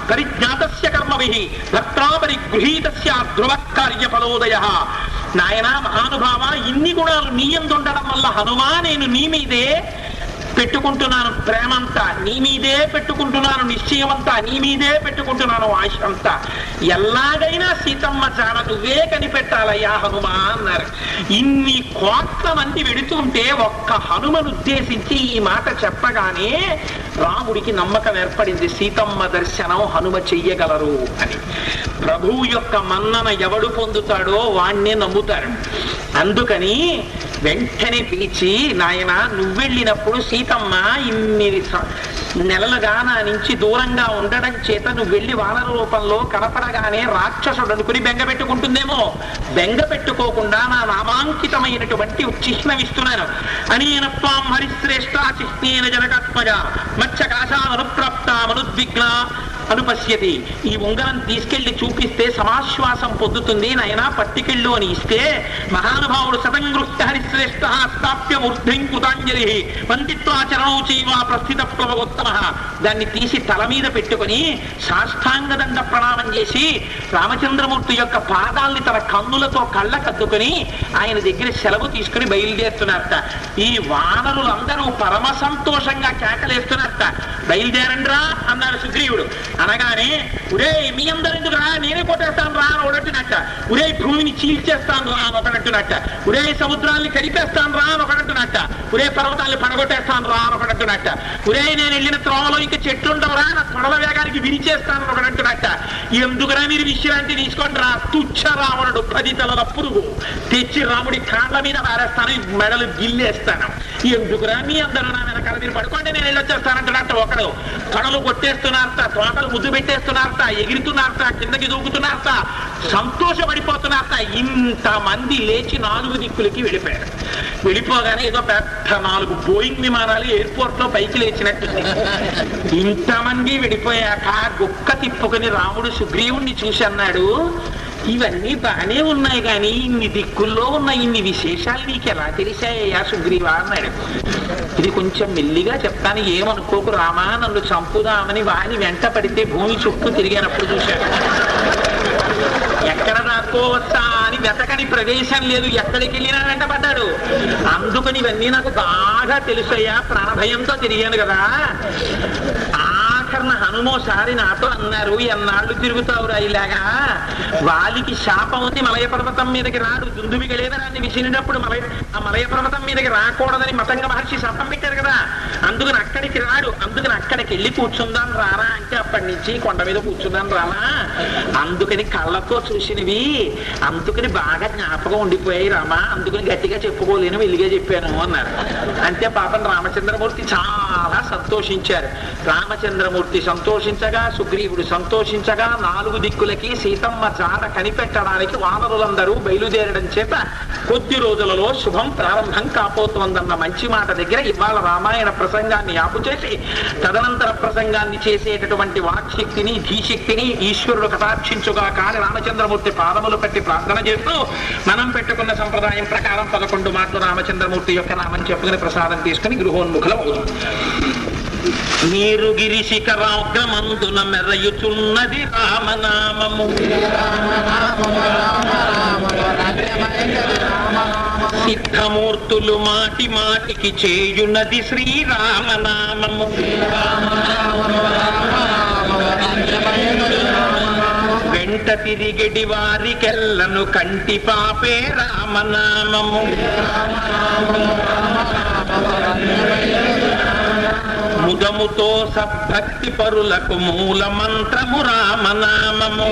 పరిజ్ఞాతస్య కర్మభిః భక్త్రా పరిగృహీతస్య ధ్రువ కార్యఫలోదయ నాయన మహానుభావ ఇన్ని గుణాలు నీ ఉండడం వల్ల హనుమా నేను నీ మీదే పెట్టుకుంటున్నాను ప్రేమంతా నీ మీదే పెట్టుకుంటున్నాను నిశ్చయమంతా నీ మీదే పెట్టుకుంటున్నాను ఆశ అంతా ఎలాగైనా సీతమ్మ చాడ నువ్వే కనిపెట్టాలయ్యా హనుమా అన్నారు ఇన్ని కోట్ల మంది వెడుతుంటే ఒక్క హనుమను ఉద్దేశించి ఈ మాట చెప్పగానే రాముడికి నమ్మకం ఏర్పడింది సీతమ్మ దర్శనం హనుమ చెయ్యగలరు అని. ప్రభువు యొక్క మన్నన ఎవడు పొందుతాడో వాణ్ణే నమ్ముతారు. అందుకని వెంటనే పిలిచి నాయన నువ్వెళ్ళినప్పుడు సీతమ్మ ఇన్ని నెలలుగా నా నుంచి దూరంగా ఉండడం చేత నువ్వు వెళ్ళి వానర రూపంలో కనపడగానే రాక్షసుడు అనుకుని బెంగ పెట్టుకుంటుందేమో. బెంగ పెట్టుకోకుండా నా నామాంకితమైనటువంటి చిహ్నమిస్తున్నాను. అనేనత్వాం హరిశ్రేష్ట చిహ్నేన జనకాత్మజ మత్స్యకాశానుప్రాప్త మనుద్విగ్న అనుపశ్యతి ఈ ఉంగరం తీసుకెళ్ళి చూపిస్తే సమాశ్వాసం పొందుతుంది నాయనా పట్టికెళ్ళు అని ఇస్తే మహానుభావుడు శతంగృష్ట హరిశ్రేష్ఠ స్థాప్య మూర్ధిం కృతాంజలి. వందిత్వాచరణౌ చైవ ప్రస్థిత ప్లవగోత్తమ దాన్ని తీసి తల మీద పెట్టుకొని సాష్టాంగ దండ ప్రణామం చేసి రామచంద్రమూర్తి యొక్క పాదాల్ని తన కన్నులతో కళ్ళ కద్దుకొని ఆయన దగ్గర సెలవు తీసుకుని బయలుదేరుతున్నారట. ఈ వానరులందరూ పరమ సంతోషంగా కేకలేస్తున్నారట. బయలుదేరండ్రా అన్నాడు సుగ్రీవుడు. అనగానే ఉరే మీ అందరు రా నేనే కొట్టేస్తాను రా అని ఒకడంటున్నట్ట. ఉరే భూమిని చీల్చేస్తాను రా అని ఒకటంటున్నట్ట ఉరే సముద్రాన్ని కడిపేస్తాను రా అని ఒకటంటున్నట్ట ఉరే పర్వతాన్ని పడగొట్టేస్తాను రా అని ఒకటంటున్నట్ట ఉరే నేను వెళ్ళిన త్రోవలో ఇంకా చెట్లు ఉండవురా నా తొడల వేగానికి విరిచేస్తాను అని ఒకటంటున్నట్ట ఎందుకురా మీరు విశ్రాంతి తీసుకోండి రా తుచ్చ రావణుడు పది తలల పురుగు. తెచ్చి రాముడి కాళ్ళ మీద పారేస్తాను మెడలు గిల్లేస్తాను. ఎందుకురా మీ అందరూ నా వెనకాల మీరు పడుకోండి నేను వెళ్ళొచ్చేస్తానంటున్నట్ట ఒకడు. తొడలు కొట్టేస్తున్నారు తోటలు ముద్దు పెట్టేస్తున్నారట ఎగురుతున్నారట కిందకి దూకుతున్నారట సంతోషపడిపోతున్నారట ఇంతమంది లేచి నాలుగు దిక్కులకి వెళ్ళిపోయారు. వెళ్ళిపోగానే ఏదో పెద్ద నాలుగు బోయింగ్ విమానాలు ఎయిర్పోర్ట్లో పైకి లేచినట్టు ఇంతమంది వెళ్ళిపోయాక గుక్క తిప్పుకుని రాముడు సుగ్రీవుణ్ణి చూసి అన్నాడు ఇవన్నీ బాగానే ఉన్నాయి కానీ ఇన్ని దిక్కుల్లో ఉన్న ఇన్ని విశేషాలు నీకు ఎలా తెలిసాయ్యా సుగ్రీవా అన్నాడు. ఇది కొంచెం మెల్లిగా చెప్తాను ఏమనుకోకు రామా నన్ను చంపుదామని వాని వెంట పడితే భూమి చుట్టూ తిరిగానప్పుడు చూశాడు. ఎక్కడ దాక్కోవచ్చా అని వెతకని ప్రదేశం లేదు ఎక్కడికి వెళ్ళినా వెంట పడ్డాడు అందుకని ఇవన్నీ నాకు బాగా తెలుసయ్యా ప్రాణభయంతో తిరిగాను కదా. సాధారణ హనుమోసారి నాతో అన్నారు ఎన్నాళ్ళు తిరుగుతావురా ఇలాగా? వాలికి శాపం ఉంది మలయ పర్వతం మీదకి రాడు. దుందుమి గలేదరాన్ని విసిరినప్పుడు మలయ ఆ మలయ పర్వతం మీదకి రాకూడదని మతంగ మహర్షి శాపం పెట్టారు కదా. అందుకని అక్కడికి రాడు. అందుకని అక్కడికి వెళ్ళి కూర్చుందాం రారా అంటే అప్పటి నుంచి కొండ మీద కూర్చుందాం రామా అందుకని కళ్ళతో చూసినవి. అందుకని బాగా జ్ఞాపకం ఉండిపోయాయి రామా. అందుకని గట్టిగా చెప్పుకోలేను వెలిగే చెప్పాను అన్నారు. అంటే పాపం రామచంద్రమూర్తి చాలా సంతోషించారు. రామచంద్రమూర్తి సంతోషించగా సుగ్రీవుడు సంతోషించగా నాలుగు దిక్కులకి సీతమ్మ జాడ కనిపెట్టడానికి వానరులందరూ బయలుదేరడం చేత కొద్ది రోజులలో శుభం ప్రారంభం కాపోతోందన్న మంచి మాట దగ్గర ఇవాళ రామాయణ ప్రసంగాన్ని ఆపు చేసి తదనంతర ప్రసంగాన్ని చేసేటటువంటి వాక్శక్తిని ధీశక్తిని ఈశ్వరుడు కటాక్షించుగా కాని రామచంద్రమూర్తి పాదములు పెట్టి ప్రార్థన చేస్తూ మనం పెట్టుకున్న సంప్రదాయం ప్రకారం పదకొండు మాటలు రామచంద్రమూర్తి యొక్క నామం చెప్పుకుని ప్రసాదం తీసుకుని గృహోన్ముఖులం అవుతుంది మీరు గిరిశిఖరాగ్రమందున మెరయుచున్నది రామనామము. సిద్ధమూర్తులు మాటి మాటికి చేయున్నది శ్రీరామనామము. వెంట తిరిగడి వారికెల్లను కంటి పాపే రామనామము. ముదముతో సద్భక్తి పరులకు మూల మంత్రము రామనామము.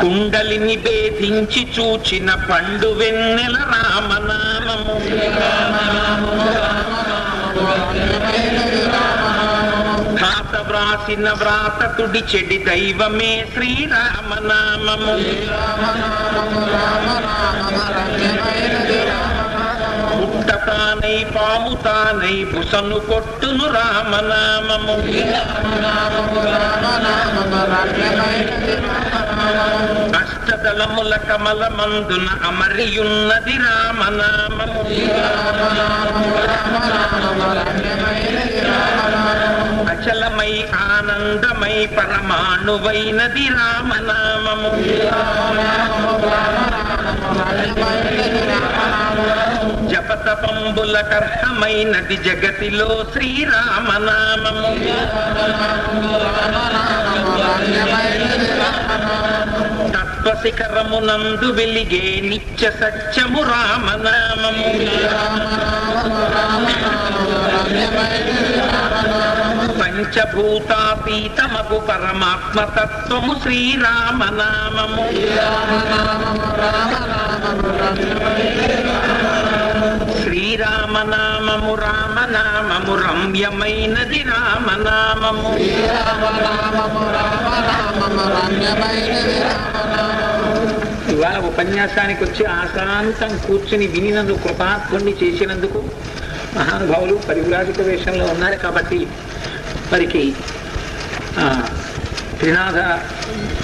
కుండలిని భేదించి చూచిన పండు వెన్నెల రామనామము. ఘాత వ్రాసిన వ్రాత తుడి చెడి దైవమే శ్రీరామనామము. రామ రామ పుట్ట తానై పాము తానై బుసను కొట్టును రామనామము. అష్టదళముల కమల మందున అమరియున్నది రామనామము. అచలమై ఆనందమై పరమాణువైనది రామనామము. జపతపంబుల కర్హమైనది జగతిలో శ్రీరామనామము. తత్వశిఖరమునందు వెలిగే నిత్య సత్యము రామనామము. పంచభూతాతీతమగు పరమాత్మ తత్వము రామ శ్రీరామనామము రామనామము రమ్యమైనది రామనామము. ఇవాళ ఉపన్యాసానికి వచ్చి ఆశాంతం కూర్చుని వినినందుకు కృపాత్ముణ్ణి చేసినందుకు మహానుభావులు పరివిరాజిక వేషంలో ఉన్నారు కాబట్టి వారికి త్రినాథ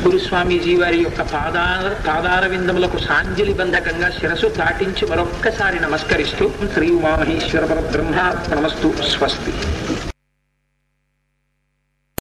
గురుస్వామీజీ వారి యొక్క పాదార పాదార విందములకు సాంజలి బంధకంగా శిరసు దాటించి మరొక్కసారి నమస్కరిస్తూ శ్రీ ఉమామహేశ్వర పరబ్రహ్మ నమస్తు స్వస్తి.